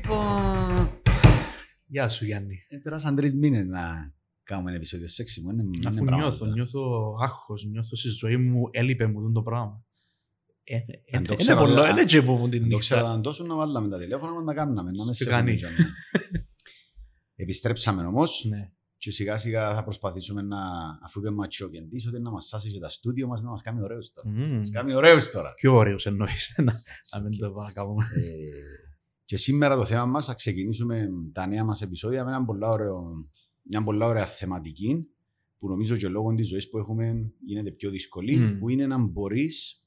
Λοιπόν. Γεια σου Γιάννη. Ε, πέρασαν τρεις μήνες να κάνουμε ένα επεισόδιο σεξι μου. Είναι, είναι Αφού πράγματα. νιώθω, νιώθω άγχος, νιώθω στη ζωή μου, έλειπε μου το πράγμα. Ε, ε, Αν το Είναι ξέρω, πολλό, α- είναι και που μου την Αν το νύχτα. ξέραν τόσο να βάλαμε τα τηλέφωνα μας να κάναμε. Να με Σε σε κάνει. βουνίτζαμε. Επιστρέψαμε όμως Ναι. και σιγά σιγά θα προσπαθήσουμε να, αφού είπε ματσιοκεντής, ότι να μας σάσει και τα στούντιο μας να μας κάνει ωραίους τώρα. Μμμ. Μας κάνει ωραίους τώρα. Πιο ωραίος εννοείς, να- να μην το παρακαλούμε. Ε, και σήμερα το θέμα μας θα ξεκινήσουμε τα νέα μας επεισόδια με έναν πολλά ωραίο, μια πολλά ωραία θεματική που νομίζω και λόγω της ζωής που έχουμε γίνεται πιο δύσκολη Μμ. που είναι να μπορείς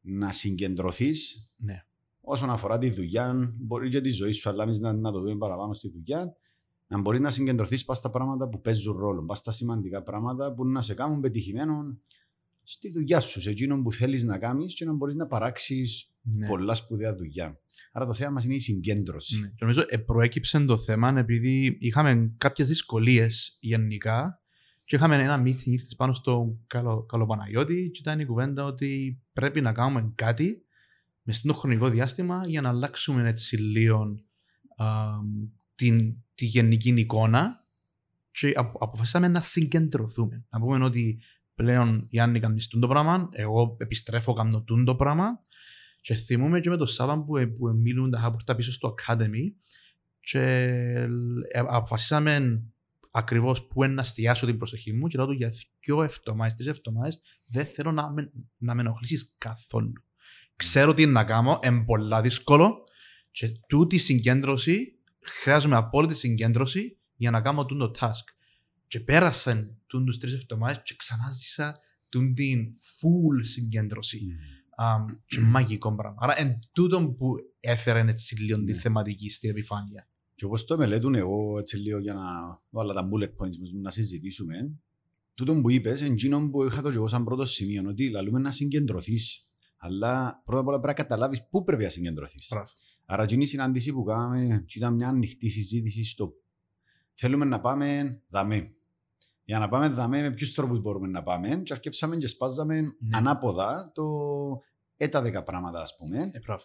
να συγκεντρωθείς Ναι. όσον αφορά τη δουλειά, μπορεί και τη ζωή σου, αλλά εμείς να, να το δούμε παραπάνω στη δουλειά, να μπορείς να συγκεντρωθείς πας στα πράγματα που παίζουν ρόλο, πας στα σημαντικά πράγματα που να σε κάνουν πετυχημένο στη δουλειά σου, σε εκείνο που θέλεις να κάνεις και να μπορείς να παράξεις Ναι. πολλά σπουδαία δουλειά. Άρα το θέμα μας είναι η συγκέντρωση. Ναι. Και νομίζω ε, προέκυψε το θέμα επειδή είχαμε κάποιες δυσκολίες γενικά και είχαμε ένα meeting ήρθες πάνω στο καλό, Καλοπαναγιώτη και ήταν η κουβέντα ότι πρέπει να κάνουμε κάτι μες στο χρονικό διάστημα για να αλλάξουμε έτσι λίγο α, την, τη γενική εικόνα και απο- αποφασίσαμε να συγκεντρωθούμε. Να πούμε ότι πλέον Γιάννη κάνεις το πράγμα, εγώ επιστρέφω κάνω το πράγμα και θυμούμε και με το Σάββαν που, που μιλούν τα χάπορτα πίσω στο Academy και ε, αποφασίσαμε ακριβώς που είναι να εστιάσω την προσοχή μου και λέω του για δυο εβδομάδες, τρεις εβδομάδες δεν θέλω να με, να με ενοχλήσεις καθόλου. Ξέρω τι είναι να κάνω, είναι πολλά δύσκολο και τούτη συγκέντρωση, χρειάζομαι απόλυτη συγκέντρωση για να κάνω τούτο το task. Και πέρασαν τους τρεις εβδομάδες και ξανά ζήσα τούν την full συγκέντρωση um, και μαγικό πράγμα. Άρα εν τούτο που έφερε έτσι λίγο τη Ναι. θεματική στην επιφάνεια. Και όπως το μελέτουν εγώ έτσι λίγο για να βάλω τα bullet points μας να συζητήσουμε, τούτο που είπες, εκείνο που είχα το και εγώ σαν πρώτο σημείο, ότι λαλούμε να συγκεντρωθείς. Αλλά πρώτα απ' όλα πρέπει να καταλάβεις πού πρέπει να συγκεντρωθείς. Μπράβο. Άρα, εκείνη η συνάντηση που κάναμε, και ήταν μια ανοιχτή συζήτηση στο θέλουμε να πάμε δαμέ. Για να πάμε δαμέ, με ποιους τρόπους μπορούμε να πάμε, και αρκέψαμε και σπάζαμε Ναι. ανάποδα το έτα δέκα πράγματα, ας πούμε. Ε, μπράβο.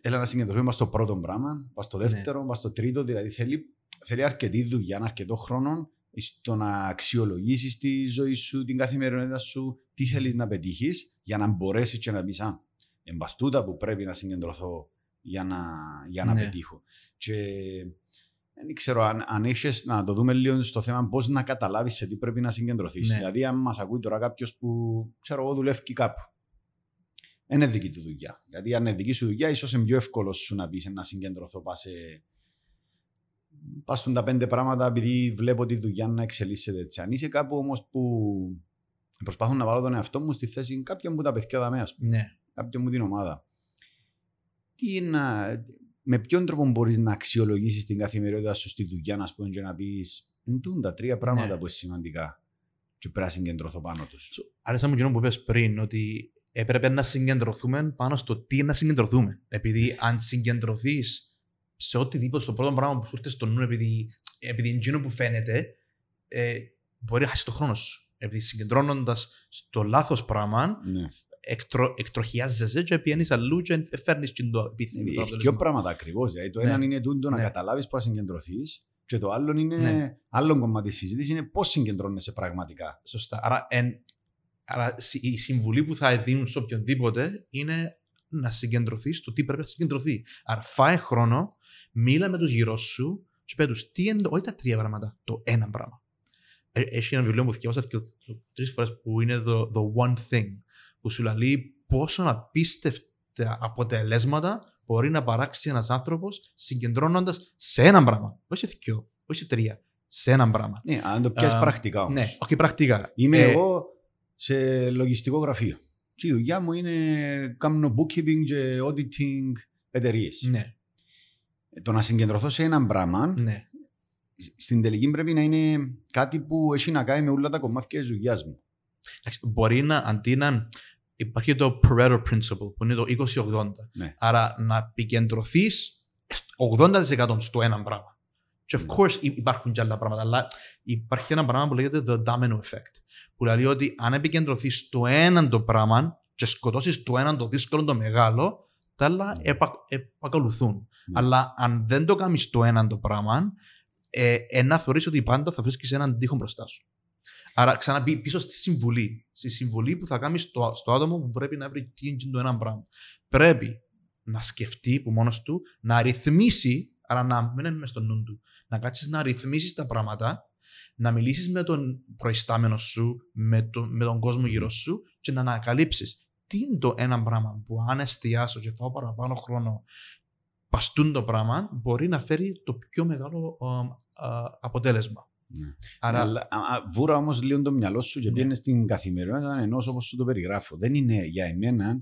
Έλα να συγκεντρωθούμε στο πρώτο πράγμα, πας στο Ναι. δεύτερο, πας στο τρίτο. Δηλαδή θέλει, θέλει αρκετή δουλειά, αρκετό χρόνο στο να αξιολογήσεις τη ζωή σου, την καθημερινότητα σου, τι θέλεις να πετύχεις, για να μπορέσεις και να πεις: Α, εμπαστούτα που πρέπει να συγκεντρωθώ για να, για να Ναι. πετύχω. Και δεν ξέρω αν, αν έχεις να το δούμε λίγο στο θέμα πώς να καταλάβεις σε τι πρέπει να συγκεντρωθείς. Ναι. Δηλαδή, αν μας ακούει τώρα κάποιος που ξέρω εγώ δουλεύει κάπου. Δεν είναι δική του δουλειά. Γιατί αν είναι δική σου δουλειά, ίσως είναι πιο εύκολο σου να πεις να συγκεντρωθώ. Πας σε. Πας στον τα πέντε πράγματα, επειδή βλέπω τη δουλειά να εξελίσσεται έτσι. Αν είσαι κάπου όμως που προσπαθώ να βάλω τον εαυτό μου στη θέση κάποιον που τα παιδιά δαμέ, ας πούμε, Ναι. κάποιον μου την ομάδα. Τι να, με ποιον τρόπο μπορείς να αξιολογήσεις την καθημερινότητα σου στη δουλειά, να πούμε, και να πεις Εντούν τα τρία πράγματα Ναι. που είναι σημαντικά. Και πρέπει να συγκεντρωθώ πάνω τους. So, Άρεσα μου εκείνο που είπες πριν, ότι έπρεπε να συγκεντρωθούμε πάνω στο τι είναι να συγκεντρωθούμε. Επειδή αν συγκεντρωθείς σε οτιδήποτε, στο πρώτο πράγμα που σου έρθει στο νου, επειδή, επειδή είναι εκείνο που φαίνεται, ε, μπορεί να χάσει το χρόνο σου. Επειδή συγκεντρώνοντας στο λάθος πράγμα, Ναι. Εκτρο, εκτροχιάζεσαι και πιένεις αλλού και φέρνεις και το επιθυμητό Έχει δύο αποτέλεσμα. πράγματα ακριβώς. Δηλαδή, το Ναι. ένα είναι τούτο να Ναι. καταλάβεις πώς να συγκεντρωθείς, και το άλλο είναι. Ναι. Άλλο κομμάτι της συζήτησης είναι πώς συγκεντρώνεσαι πραγματικά. Σωστά. Άρα, εν, άρα συ- η συμβουλή που θα δίνουν σε οποιονδήποτε είναι να συγκεντρωθείς στο τι πρέπει να συγκεντρωθεί. Άρα, φάε χρόνο, μίλα με τους γύρω σου και πέ τους τι είναι, το- όχι τα τρία πράγματα, το ένα πράγμα. Ε, Έχει ένα βιβλίο που διάβασα τρεις φορές που είναι the, the one thing, που σου λέει πόσο απίστευτα αποτελέσματα μπορεί να παράξει ένας άνθρωπος συγκεντρώνοντας σε ένα πράγμα. Όχι σε δυο, όχι σε τρία. Σε ένα πράγμα. Ναι, αν το πιάσεις Α, πρακτικά όμως. Ναι, όχι πρακτικά. Είμαι Ε, εγώ σε λογιστικό γραφείο. Και η δουλειά μου είναι κάνω bookkeeping και auditing εταιρείες. Ναι, Το να συγκεντρωθώ σε έναν πράγμα, ναι. στην τελική πρέπει να είναι κάτι που έχει να κάνει με όλα τα κομμάτια της δουλειάς μου. Εντάξει, μπορεί να αντί να. Υπάρχει το Pareto Principle που είναι το 20-80. Ναι. Άρα να επικεντρωθείς 80% στο ένα πράγμα. Και of Ναι. course υ- υπάρχουν και άλλα πράγματα, αλλά υπάρχει ένα πράγμα που λέγεται the domino effect. Που λέει ότι αν επικεντρωθείς στο έναν το πράγμα και σκοτώσεις το έναν το δύσκολο το μεγάλο, τα άλλα Ναι. επα, επακολουθούν. Ναι. Αλλά αν δεν το κάνεις το έναν το πράγμα, ε, ε, να θεωρείς ότι πάντα θα βρίσκεις έναν τείχο μπροστά σου. Άρα ξαναμπεί πίσω στη συμβουλή. Στη συμβουλή που θα κάνει στο, στο άτομο που πρέπει να βρει τι είναι το ένα πράγμα. Πρέπει να σκεφτεί που μόνος του, να ρυθμίσει, άρα να μην είναι μες στο νου του, να κάτσεις να ρυθμίσεις τα πράγματα, να μιλήσεις με τον προϊστάμενο σου, με, το, με τον κόσμο γύρω σου και να ανακαλύψεις τι είναι το ένα πράγμα που αν εστιάσω και φάω παραπάνω χρόνο παστούν το πράγμα, μπορεί να φέρει το πιο μεγάλο α, α, αποτέλεσμα. Ναι. Άρα, Αλλά, α, α, βούρα όμως λίγο το μυαλό σου και Ναι. πήγαινες στην καθημερινότητα ενός όπως σου το περιγράφω. Δεν είναι για εμένα.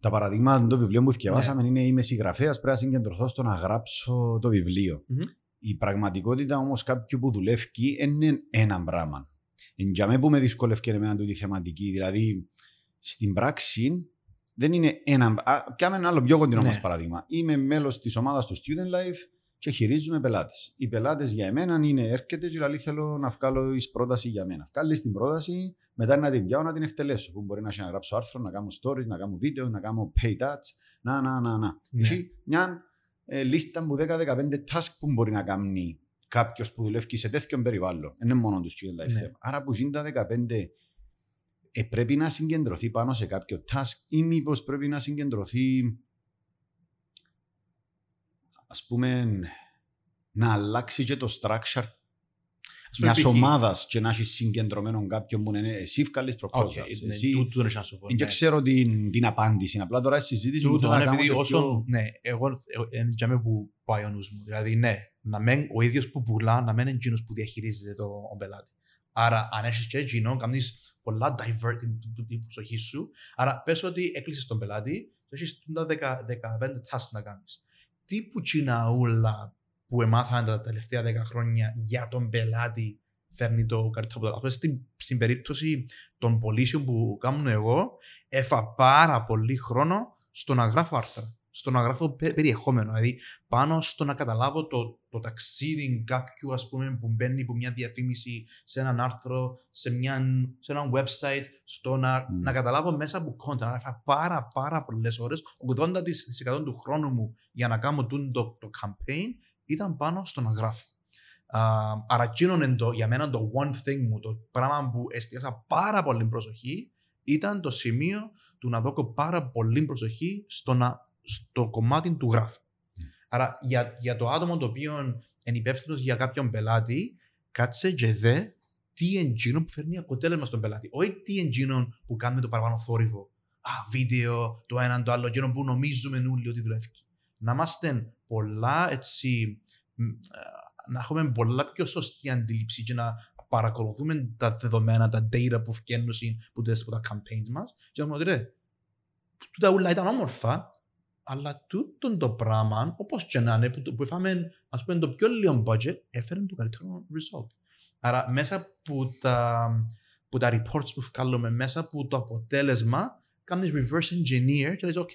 Τα παραδείγματα του βιβλίου που διαβάσαμε είναι είμαι συγγραφέας, πρέπει να συγκεντρωθώ στο να γράψω το βιβλίο. Μμμ. Η πραγματικότητα όμως κάποιου που δουλεύει είναι ένα πράγμα. Εν για μένα που με δυσκολεύει εμένα τούτη η θεματική. Δηλαδή, στην πράξη δεν είναι ένα. Α, Πιάμε ένα άλλο πιο κοντινό Ναι. μας παράδειγμα. Είμαι μέλος της ομάδας του Student Life και χειρίζουμε πελάτες. Οι πελάτες για εμένα είναι έρχεται και λέει θέλω να βγάλω εις πρόταση για μένα. Βγάλεις την πρόταση, μετά να την πιάω να την εκτελέσω. Που μπορεί να έχει να γράψω άρθρο, να κάνω stories, να κάνω βίντεο, να κάνω paid ads. Να, να, να, να. Ναι. Έχει μια ε, λίστα που 10-15 task που μπορεί να κάνει κάποιος που δουλεύει σε τέτοιο περιβάλλον. Δεν είναι μόνο τους student life Ναι. θέμα. Άρα που γίνει τα 15 ε, πρέπει να συγκεντρωθεί πάνω σε κάποιο task ή μήπως πρέπει να συγκεντρωθεί ας πούμε να αλλάξει και το structure ας πούμε, μιας π.χ. ομάδας και να έχει συγκεντρωμένο κάποιον που είναι εσύ βγάλεις proposals. OK, ναι, εσύ, τούτο είναι να σου πω, δεν ναι. ξέρω την, την απάντηση. Απλά τώρα η συζήτηση που Τούτο θέλω να είναι κάνω επειδή σε όσο. πιο- Ναι, εγώ ε, είναι για μένα που πάει ο νους μου. Δηλαδή, ναι, να μεν ο ίδιος που πουλά, να μεν είναι εκείνος που διαχειρίζεται το ο πελάτη. Άρα, αν έχεις και εκείνο, κάνεις πολλά divert την, την, την προσοχή σου. Άρα, πες ότι έκλεισες τον πελάτη, και έχεις τα 10 15 tasks να κάνεις. Τι που τσιναούλα που εμάθανε τα τελευταία 10 χρόνια για τον πελάτη φέρνει το καλύτερο αποτέλεσμα. Στην, στην περίπτωση των πωλήσεων που κάνω εγώ, έφα πάρα πολύ χρόνο στο να γράφω άρθρα. Στο να γράφω πε- περιεχόμενο. Δηλαδή, πάνω στο να καταλάβω το, το ταξίδι κάποιου ας πούμε, που μπαίνει από μια διαφήμιση σε έναν άρθρο, σε, μια, σε ένα website, στο να, Μμ. να καταλάβω μέσα από content. Άρα, έφα πάρα, πάρα πολλές ώρες. 80% του χρόνου μου για να κάνω τούτο το, το campaign ήταν πάνω στο να γράφω. Α, άρα εκείνο είναι το, για μένα το one thing μου, το πράγμα που εστίασα πάρα πολύ προσοχή ήταν το σημείο του να δώσω πάρα πολύ προσοχή στο, να, στο κομμάτι του γράφου. Mm. Άρα για, για το άτομο το οποίο είναι υπεύθυνος για κάποιον πελάτη, κάτσε και δε τι είναι εκείνο που φέρνει αποτέλεσμα στον πελάτη. Όχι τι είναι εκείνο που κάνει το παραπάνω θόρυβο. Α, βίντεο, το ένα, το άλλο, εκείνο που νομίζουμε όλοι ότι δουλεύει. Να είμαστε πολλά έτσι, μ, ε, να έχουμε πολλά πιο σωστή αντίληψη και να παρακολουθούμε τα δεδομένα, τα data που βγαίνουν που τα, που τα campaigns μας και να πούμε ότι ρε, τούτα ούλα ήταν όμορφα, αλλά τούτο το πράγμα, όπως και να είναι, που, το- που είχαμε ας πούμε το πιο λίγο budget, έφερε το καλύτερο result. Άρα μέσα από τα, που τα reports που βγάλουμε, μέσα από το αποτέλεσμα, κάνεις reverse engineer και λες, ok,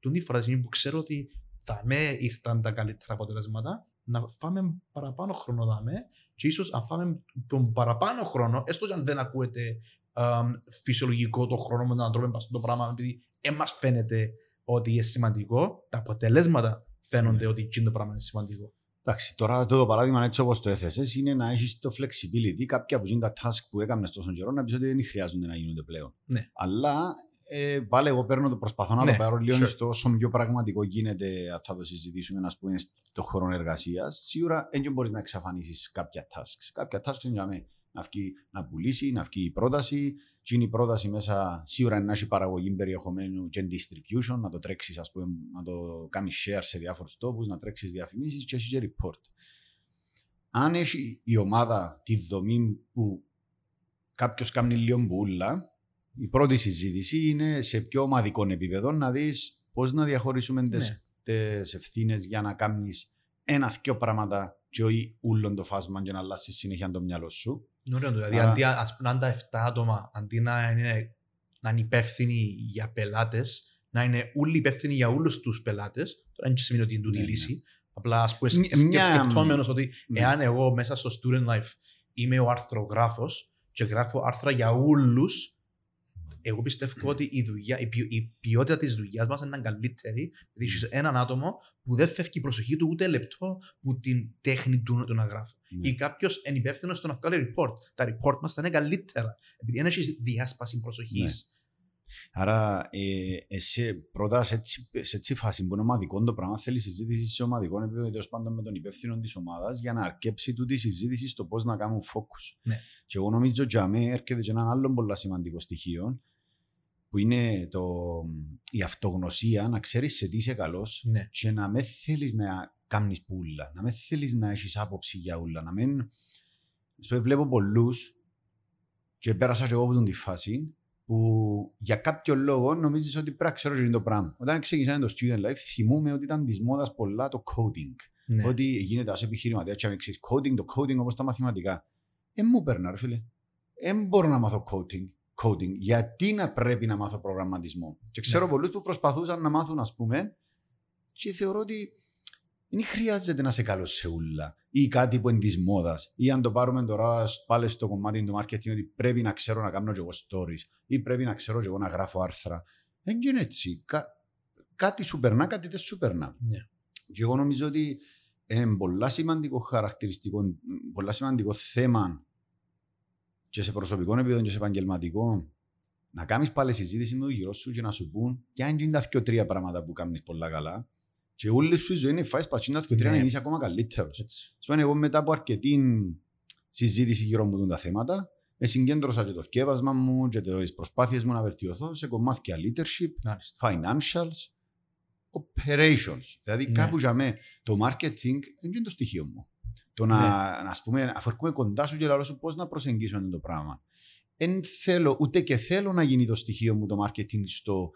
τον τη φορά τη στιγμή που ξέρω ότι θα με ήρθαν τα καλύτερα αποτελέσματα, να φάμε παραπάνω χρόνο δάμε και ίσως αν φάμε τον παραπάνω χρόνο, έστω και αν δεν ακούεται αμ, φυσιολογικό το χρόνο με να τρώμε πας το πράγμα, επειδή εμάς φαίνεται ότι είναι σημαντικό, τα αποτελέσματα φαίνονται Ναι. ότι εκείνο το πράγμα είναι σημαντικό. Εντάξει, τώρα το, το παράδειγμα έτσι όπως το έθεσες είναι να έχεις το flexibility κάποια από τα task που έκανες τόσο καιρό να πεις ότι δεν χρειάζονται να γίνονται πλέον. Ναι. Αλλά ε, πάλι εγώ παίρνω το προσπαθώ να Ναι, το πάρω λίγο sure. στο όσο πιο πραγματικό γίνεται αν θα το συζητήσουμε να πούμε στο χρόνο εργασίας. Σίγουρα δεν μπορείς να εξαφανίσεις κάποια tasks. Κάποια tasks είναι για μένα να, βγει, να πουλήσει, να βγει η πρόταση. Και είναι η πρόταση μέσα σίγουρα είναι να έχει παραγωγή περιεχομένου και distribution, να το τρέξεις, ας πούμε, να το κάνεις share σε διάφορους τόπους, να τρέξεις διαφημίσεις και έχει και report. Αν έχει η ομάδα τη δομή που κάποιος κάνει λίγο μπουλά, η πρώτη συζήτηση είναι σε πιο ομαδικό επίπεδο να δεις πώς να διαχωρίσουμε τι Ναι. ευθύνες για να κάνεις ένα-δυο πράγματα και όχι ούλον το φάσμα και να αλλάξεις συνέχεια το μυαλό σου. Είναι ωραίο το, δηλαδή Άρα- αντί ας πούμε, να είναι τα 7 άτομα, αντί να είναι, να είναι υπεύθυνοι για πελάτες, να είναι όλοι υπεύθυνοι για όλους τους πελάτες, τώρα δεν σημαίνει ότι είναι τούτη η Ναι, ναι. λύση, απλά ας πούμε Μια- σκε- σκε- μια- σκεπτόμενος ότι Ναι. εάν εγώ μέσα στο student life είμαι ο αρθρογράφος και γράφω άρθρα για όλους, Εγώ πιστεύω ότι η, δουλειά, η, ποιο- η ποιότητα της δουλειάς μας είναι καλύτερη, επειδή έχεις έναν άτομο που δεν φεύγει η προσοχή του ούτε λεπτό που την τέχνη του, του να γράφει. Ναι. Ή κάποιος είναι υπεύθυνο στο να βγάλει report. Τα report μας θα είναι καλύτερα. Επειδή δεν έχεις διάσπαση προσοχής. Ναι. Άρα, ε, εσύ πρώτα σε έτσι, σε έτσι φάση που είναι ομαδικό το πράγμα, θέλει συζήτηση σε ομαδικό επίπεδο, τέλος πάντων με τον υπεύθυνο της ομάδας, για να αρκέψει τούτη η συζήτηση στο πώς να κάνουν focus. Ναι. Και εγώ νομίζω ότι για μένα έρχεται και ένα άλλο πολύ σημαντικό στοιχείο, που είναι το, η αυτογνωσία, να ξέρεις σε τι είσαι καλός Ναι. και να με θέλεις να κάνεις πουλα, να με θέλεις να έχεις άποψη για ούλα, να μην. Στο βλέπω πολλούς και πέρασα και εγώ από την τη φάση που για κάποιο λόγο νομίζεις ότι πρέπει να ξέρω και είναι το πράγμα. Όταν ξεκινήσαμε το student life, θυμούμαι ότι ήταν της μόδας πολλά το coding. Ναι. Ότι γίνεται ως επιχειρηματία, και αν ξέρεις coding, το coding όπως τα μαθηματικά. Ε, μου παίρνω, ρε φίλε. Δεν μπορώ να μάθω coding. Coding. Γιατί να πρέπει να μάθω προγραμματισμό. Και ξέρω Ναι. πολλούς που προσπαθούσαν να μάθουν, ας πούμε, και θεωρώ ότι δεν χρειάζεται να σε καλό σε ούλα ή κάτι που είναι της μόδας. Ή αν το πάρουμε τώρα σ- πάλι στο κομμάτι του marketing, ότι πρέπει να ξέρω να κάνω και εγώ stories ή πρέπει να ξέρω και εγώ να γράφω άρθρα. Δεν είναι έτσι. Κα- κάτι σου περνά, κάτι δεν σου περνά. Ναι. Και εγώ νομίζω ότι είναι πολλά σημαντικό χαρακτηριστικό, πολλά σημαντικό θέμα και σε προσωπικό επίπεδο και σε επαγγελματικό να κάνεις πάλι συζήτηση με τον γύρω σου και να σου πούν και αν είναι τα δύο τρία πράγματα που κάνεις πολλά καλά. Και όλη σου η ζωή είναι φάση πατσίνα τα δύο τρία Ναι. να είσαι ακόμα καλύτερος. Έτσι. Σπάνε εγώ μετά από αρκετή συζήτηση γύρω μου τα θέματα, ε, συγκέντρωσα και το θκεύασμα μου και τις προσπάθειες μου να βελτιωθώ σε κομμάτια leadership, Μάλιστα. financials, operations. Δηλαδή Ναι. κάπου για μέ το marketing δεν είναι το στοιχείο μου. Το να, Ναι. να ας πούμε, αφού έρχομαι κοντά σου και λέω σου πώς να προσεγγίσω αυτό το πράγμα. Δεν θέλω, ούτε και θέλω να γίνει το στοιχείο μου το marketing στο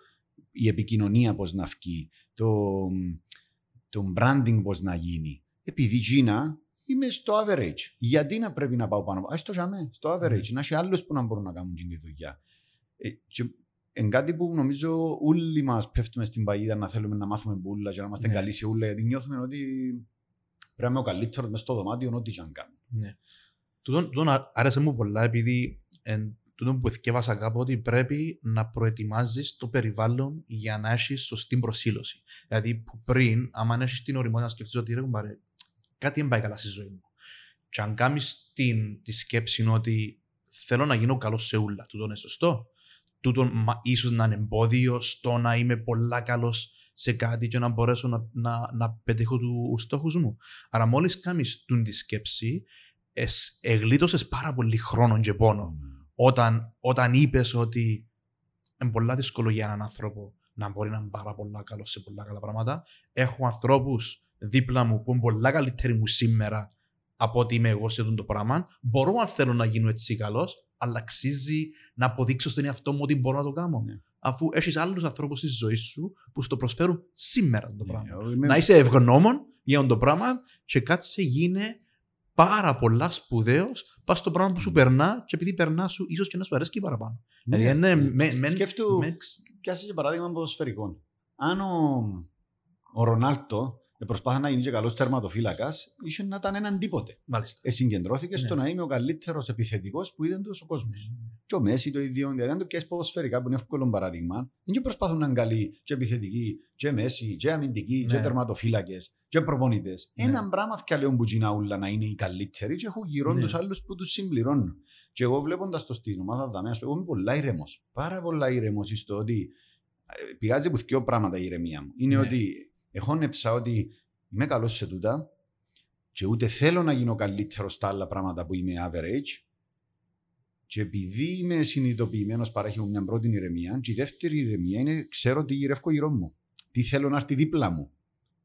η επικοινωνία πώς να βγει, το, το branding πώς να γίνει. Επειδή Gina είμαι στο average. Γιατί να πρέπει να πάω πάνω από. Ας το ζάμε, στο average. Να έχει άλλους που να μπορούν να κάνουν την δουλειά. Ε, και εν κάτι που νομίζω όλοι μας πέφτουμε στην παγίδα να θέλουμε να μάθουμε μπουλα και να είμαστε Ναι. καλοί σε ούλα γιατί νιώθουμε ότι πρέπει να είμαι ο καλύτερος μες στο δωμάτιο ό,τι και αν κάνω. Ναι. Τούτον, τούτον α- άρεσε μου πολλά επειδή εν, τούτον που θυκεύασα κάπου ότι πρέπει να προετοιμάζεις το περιβάλλον για να έχεις σωστή προσήλωση. Δηλαδή που πριν, άμα έχεις την οριμότητα να σκεφτείς ότι ρε κουμπάρε, κάτι δεν πάει καλά στη ζωή μου. Και αν κάνεις την, τη σκέψη είναι ότι θέλω να γίνω καλός σε ούλα, τούτον είναι σωστό. Τούτον μα, ίσως να είναι εμπόδιο στο να είμαι πολλά καλός σε κάτι και να μπορέσω να, να, να πετύχω του στόχους μου. Άρα μόλις κάνεις τούν τη σκέψη, εσ, εγλίτωσες πάρα πολύ χρόνο και πόνο όταν, όταν είπες ότι είναι πολλά δύσκολο για έναν άνθρωπο να μπορεί να είναι πάρα πολλά καλός σε πολλά καλά πράγματα. Έχω ανθρώπους δίπλα μου που είναι πολλά καλύτεροι μου σήμερα από ότι είμαι εγώ σε αυτό το πράγμα. Μπορώ αν θέλω να γίνω έτσι καλός, αλλά αξίζει να αποδείξω στον εαυτό μου ότι μπορώ να το κάνω. Ναι. Αφού έχεις άλλους ανθρώπους στη ζωή σου που στο προσφέρουν σήμερα το πράγμα. Ναι, εγώ είμαι- Να είσαι ευγνώμων για αυτό το πράγμα και κάτσε γίνε πάρα πολλά σπουδαίος πας στο πράγμα που σου περνά και επειδή περνά σου, ίσως και να σου αρέσει και παραπάνω. Ναι, Δηλαδή, είναι ναι. με- με- Σκέφτου- με- Και ας για παράδειγμα ποδοσφαιρικών. Αν ο, ο Ρονάλτο προσπάθησε να γίνει και καλός τερματοφύλακας, είχε να ήταν έναν τίποτε. Μάλιστα. Ε, συγκεντρώθηκες Ναι. στο να είμαι ο καλύτερος επιθετικός που είδε τόσος ο κόσμο. Και ο Μέση το ίδιο. Δηλαδή, αν το πιάσει ποδοσφαιρικά, που είναι εύκολο παράδειγμα, δεν προσπαθούν να είναι καλοί και επιθετικοί, και Μέση, και αμυντικοί, και Ναι. τερματοφύλακε, και προπονητές. Ναι. Έναν πράγμα θυκαλέον που γίνα ούλα να είναι οι καλύτεροι, και έχουν γύρω Ναι. τους άλλους που τους συμπληρώνουν. Και εγώ βλέποντας το στην ομάδα δαμέα, εγώ είμαι πολλά ήρεμος. Πάρα πολλά ήρεμος στο ότι ε, πηγάζει από δύο πράγματα η ηρεμία μου. Είναι Ναι. ότι εχώνεψα ότι είμαι καλός σε τούτα, και ούτε θέλω να γίνω καλύτερος στα άλλα πράγματα που είμαι average. Και επειδή είμαι συνειδητοποιημένος, παρέχει μου μια πρώτη ηρεμία. Και η δεύτερη ηρεμία είναι ξέρω τι γυρεύω γύρω μου. Τι θέλω να έρθει δίπλα μου.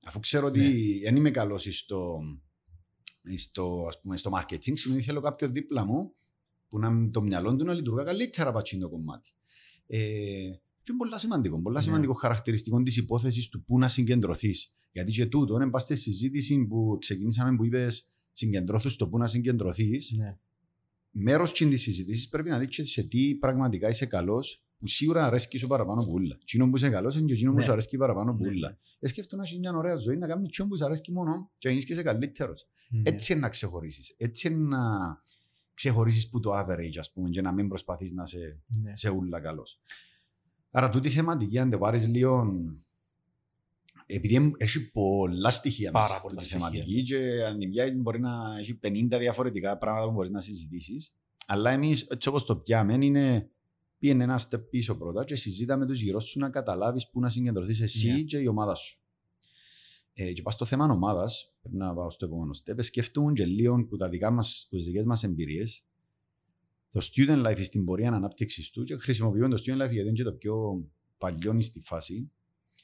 Αφού ξέρω ότι Ναι. δεν είμαι καλός στο, στο, ας πούμε, στο marketing, σημαίνει θέλω κάποιο δίπλα μου που να το μυαλό του να λειτουργά καλύτερα από αυτό το κομμάτι. Ε, και είναι πολύ σημαντικό. Πολύ Ναι. σημαντικό χαρακτηριστικό της υπόθεσης του πού να συγκεντρωθείς. Γιατί και τούτο, είναι στη συζήτηση που ξεκινήσαμε που είπες συγκεντρώθους στο πού να συγκεντρωθείς. Ναι. Μέρος της συζήτησης πρέπει να δείξει σε τι πραγματικά είσαι καλός, που σίγουρα αρέσκει σου παραπάνω που ούλα. Εκείνο που είσαι καλός είναι και εκείνο που Ναι. σου αρέσκει παραπάνω που Ναι, ούλα. Ε, σκέφτομαι να έχει μια ωραία ζωή να κάνει εκείνο που σου αρέσκει μόνο και να είσαι καλύτερος. Ναι. Έτσι είναι να ξεχωρίσει. Έτσι είναι να, ξεχωρίσει που το average, ας πούμε, και να μην προσπαθείς να σε, Ναι. σε ούλα καλός. Άρα, τούτη η θεματική, αν το πάρεις λίγο. Επειδή εμ- έχει πολλά στοιχεία Πάρα μέσα πολλά τούτη η στοιχεία. θεματική και αν την πιάσεις μπορεί να έχει 50 διαφορετικά πράγματα που μπορείς να συζητήσεις. Αλλά εμείς, έτσι όπως το πιάμε, είναι πήγαινε ένα step πίσω πρώτα και συζήτα με τους γύρω σου να καταλάβεις πού να συγκεντρωθείς εσύ Ναι. και η ομάδα σου. Ε, και πας στο θέμα ομάδας, πρέπει να πάω στο επόμενο step, σκέφτομαι και λίγο που τα δικά μας, που τις δικές μας εμπειρίες, το student life στην πορεία ανάπτυξης του και χρησιμοποιούμε το student life γιατί είναι και το πιο παλιό στη φάση.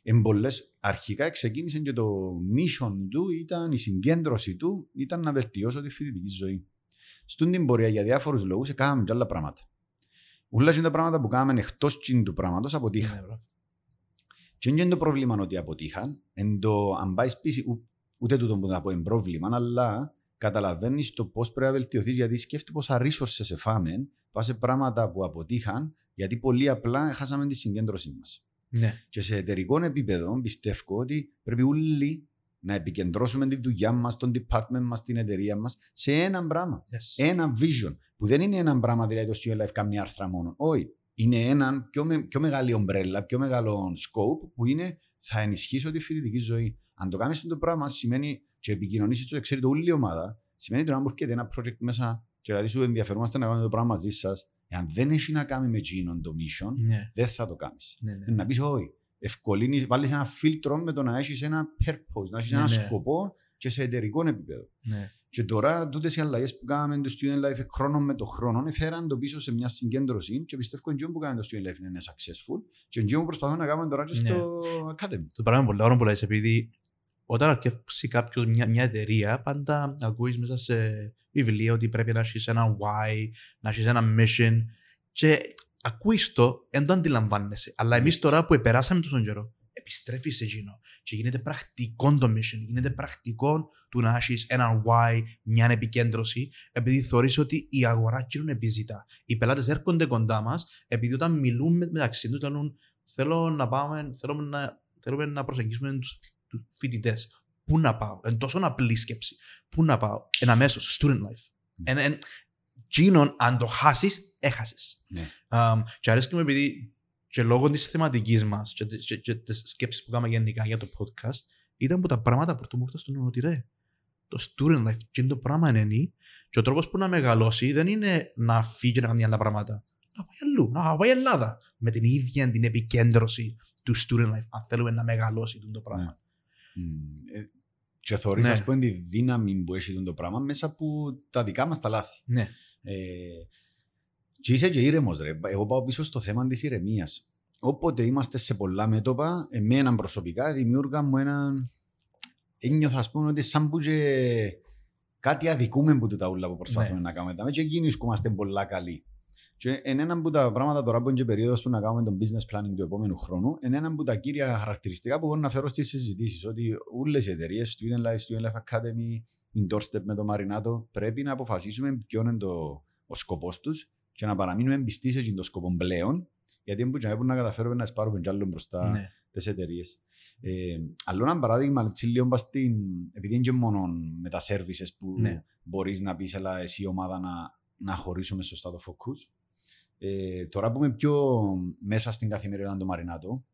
Εμπολές, αρχικά ξεκίνησε και το mission του, ήταν η συγκέντρωση του, ήταν να βελτιώσω τη φοιτητική ζωή. Στον την πορεία για διάφορους λόγους έκαναμε και άλλα πράγματα. Ούλα και τα πράγματα που κάναμε εκτός τσιν του πράγματος αποτύχαν. Ναι, μπράβο. Και δεν είναι το πρόβλημα ότι αποτύχαν. Εν το, αν πάει πίσω, ου- ούτε τούτο που να πω είναι πρόβλημα, αλλά καταλαβαίνεις το πώς πρέπει να βελτιωθείς. Γιατί σκέφτεται πόσα resources εφάμε, πα σε πράγματα που αποτύχαν, γιατί πολύ απλά χάσαμε τη συγκέντρωσή μας. Ναι. Και σε εταιρικό επίπεδο πιστεύω ότι πρέπει όλοι να επικεντρώσουμε τη δουλειά μας, τον department μας, την εταιρεία μας σε ένα πράγμα. Yes. Ένα vision. Που δεν είναι ένα πράγμα, δηλαδή το student life κάνει άρθρα μόνο. Όχι. Είναι ένα πιο, με, πιο μεγάλη ομπρέλα, πιο μεγάλο scope που είναι θα ενισχύσω τη φοιτητική ζωή. Αν το κάνεις αυτό το πράγμα, σημαίνει και επικοινωνήσει το, ξέρει το όλη η ομάδα, σημαίνει ότι αν έρχεται ένα project μέσα και δηλαδή σου ενδιαφερόμαστε να κάνουμε το πράγμα μαζί σας, εάν δεν έχει να κάνει με εκείνον το mission, Ναι. δεν θα το κάνεις. Ναι, ναι. Να πεις όχι. Ευκολύνεις, βάλεις ένα φίλτρο με το να έχεις ένα purpose, να έχεις Ναι, ένα ναι. σκοπό και σε εταιρικό επίπεδο. Ναι. Και τώρα τούτες οι αλλαγές που κάναμε το student life χρόνο με το χρόνο έφεραν το πίσω σε μια συγκέντρωση και πιστεύω ότι που κάναμε το student life είναι successful και αυτό που προσπαθούμε να κάνουμε τώρα και Ναι. στο academy. Το πράγμα είναι πολύ ωραίο που λες, επειδή όταν αρκεύσει κάποιος μια, μια εταιρεία, πάντα ακούεις μέσα σε βιβλία ότι πρέπει να έχεις ένα why, να έχεις ένα mission. Και ακούεις το, δεν το αντιλαμβάνεσαι. Αλλά εμείς τώρα που επεράσαμε τόσο καιρό, επιστρέφεις σε εκείνο. Και γίνεται πρακτικό το mission, γίνεται πρακτικό του να έχεις ένα why, μια επικέντρωση, επειδή θεωρείς ότι η αγορά εκείνον επιζητά. Οι πελάτες έρχονται κοντά μας, επειδή όταν μιλούμε μεταξύ τους, λένε θέλω να πάμε, θέλουμε να, θέλουμε να προσεγγίσουμε τους, τους φοιτητές. Πού να πάω, εν τόσο απλή σκέψη. Πού να πάω, εν αμέσως, student life. Εν, εν, Τζίνον, αν το χάσεις, έχασες. Ναι. Um, και αρέσκει μου επειδή και λόγω της θεματικής μας και, της- και, και της σκέψης που κάναμε γενικά για το podcast, ήταν που τα πράγματα που μου ήρθαν στον νου ότι ρε, το student life, και είναι το πράγμα είναι, και ο τρόπος που να μεγαλώσει δεν είναι να φύγει και να κάνει άλλα πράγματα. Να πάει αλλού, να πάει Ελλάδα. Με την ίδια την επικέντρωση του student life, αν θέλουμε να μεγαλώσει το πράγμα. Μμ, ε, Και θεωρείς Ναι. ας πούμε τη δύναμη που έχει το πράγμα μέσα από τα δικά μας τα λάθη. Ναι. Ε, και είσαι και ήρεμος ρε. Εγώ πάω πίσω στο θέμα της ηρεμίας. Όποτε είμαστε σε πολλά μέτωπα, εμένα προσωπικά δημιούργα μου έναν... Ένιωθα ας πούμε ότι σαν που και κάτι αδικούμε που τα ούλα που προσπαθούμε Ναι. να κάνουμε. Τα και εκείνοι είμαστε πολλά καλοί. Και είναι ένα από τα πράγματα τώρα που είναι και περίοδος που να κάνουμε τον business planning του επόμενου χρόνου, είναι ένα από τα κύρια χαρακτηριστικά που μπορώ να φέρω στις συζητήσεις. Ότι όλες οι εταιρείες, Student Life, Student Life Academy, Indorstep με το Μαρινάτο, πρέπει να αποφασίσουμε ποιο είναι το, ο σκοπός τους και να παραμείνουμε πιστοί σε εκείνο το σκοπό πλέον, γιατί είναι που να καταφέρουμε να σπάρουμε κι άλλο μπροστά ναι. τις εταιρείες. Ε, άλλο ένα παράδειγμα, έτσι λίγο πας στην, επειδή είναι και μόνο με τα services που Ναι. μπορείς να πεις, αλλά εσύ η ομάδα να, να χωρίσουμε σωστά το focus. Ε, τώρα που είμαι πιο μέσα στην καθημερινότητα του Μαρινάτο,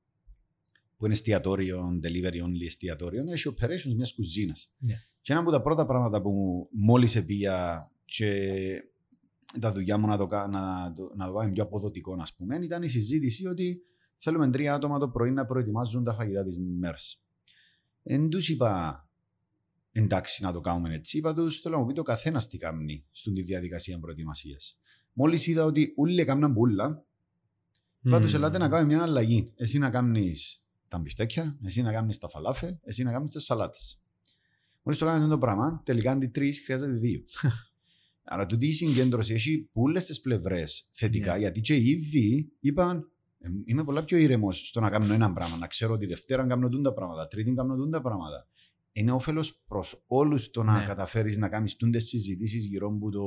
που είναι εστιατόριο, delivery only εστιατόριο, έχει operations μιας κουζίνας. Ναι. Και ένα από τα πρώτα πράγματα που μόλις επία και τα δουλειά μου να το, κα- να, το, να το κάνουμε πιο αποδοτικό, ας πούμε, ήταν η συζήτηση ότι θέλουμε τρία άτομα το πρωί να προετοιμάζουν τα φαγητά της μέρας. Εν τους είπα, εντάξει να το κάνουμε έτσι, είπα τους, θέλω να μου πει το καθένας τι κάνει στην διαδικασία προετοιμασίας. Μόλις είδα ότι όλοι έκαναν πουλά, είπα τους, ελάτε να κάνουμε μια αλλαγή. Εσύ να κάνεις τα μπιστέκια, εσύ να κάνεις τα φαλάφελ, εσύ να κάνεις τις σαλάτες. Μόλις το κάνετε το πράγμα, τελικά αντί τρεις χρειάζεται δύο. Άρα τούτη η συγκέντρωση έχει όλες τις πλευρές θετικά, Ναι. γιατί και οι ίδιοι είπαν «Ε, είμαι πολλά πιο ήρεμος στο να κάνω ένα πράγμα, να ξέρω ότι Δευτέρα κάνω τούν τα πράγματα, Τρίτη κάνω τούν τα πράγματα. Είναι όφελος προς όλους το να Ναι. καταφέρεις να κάνεις τούντες συζητήσεις γύρω από το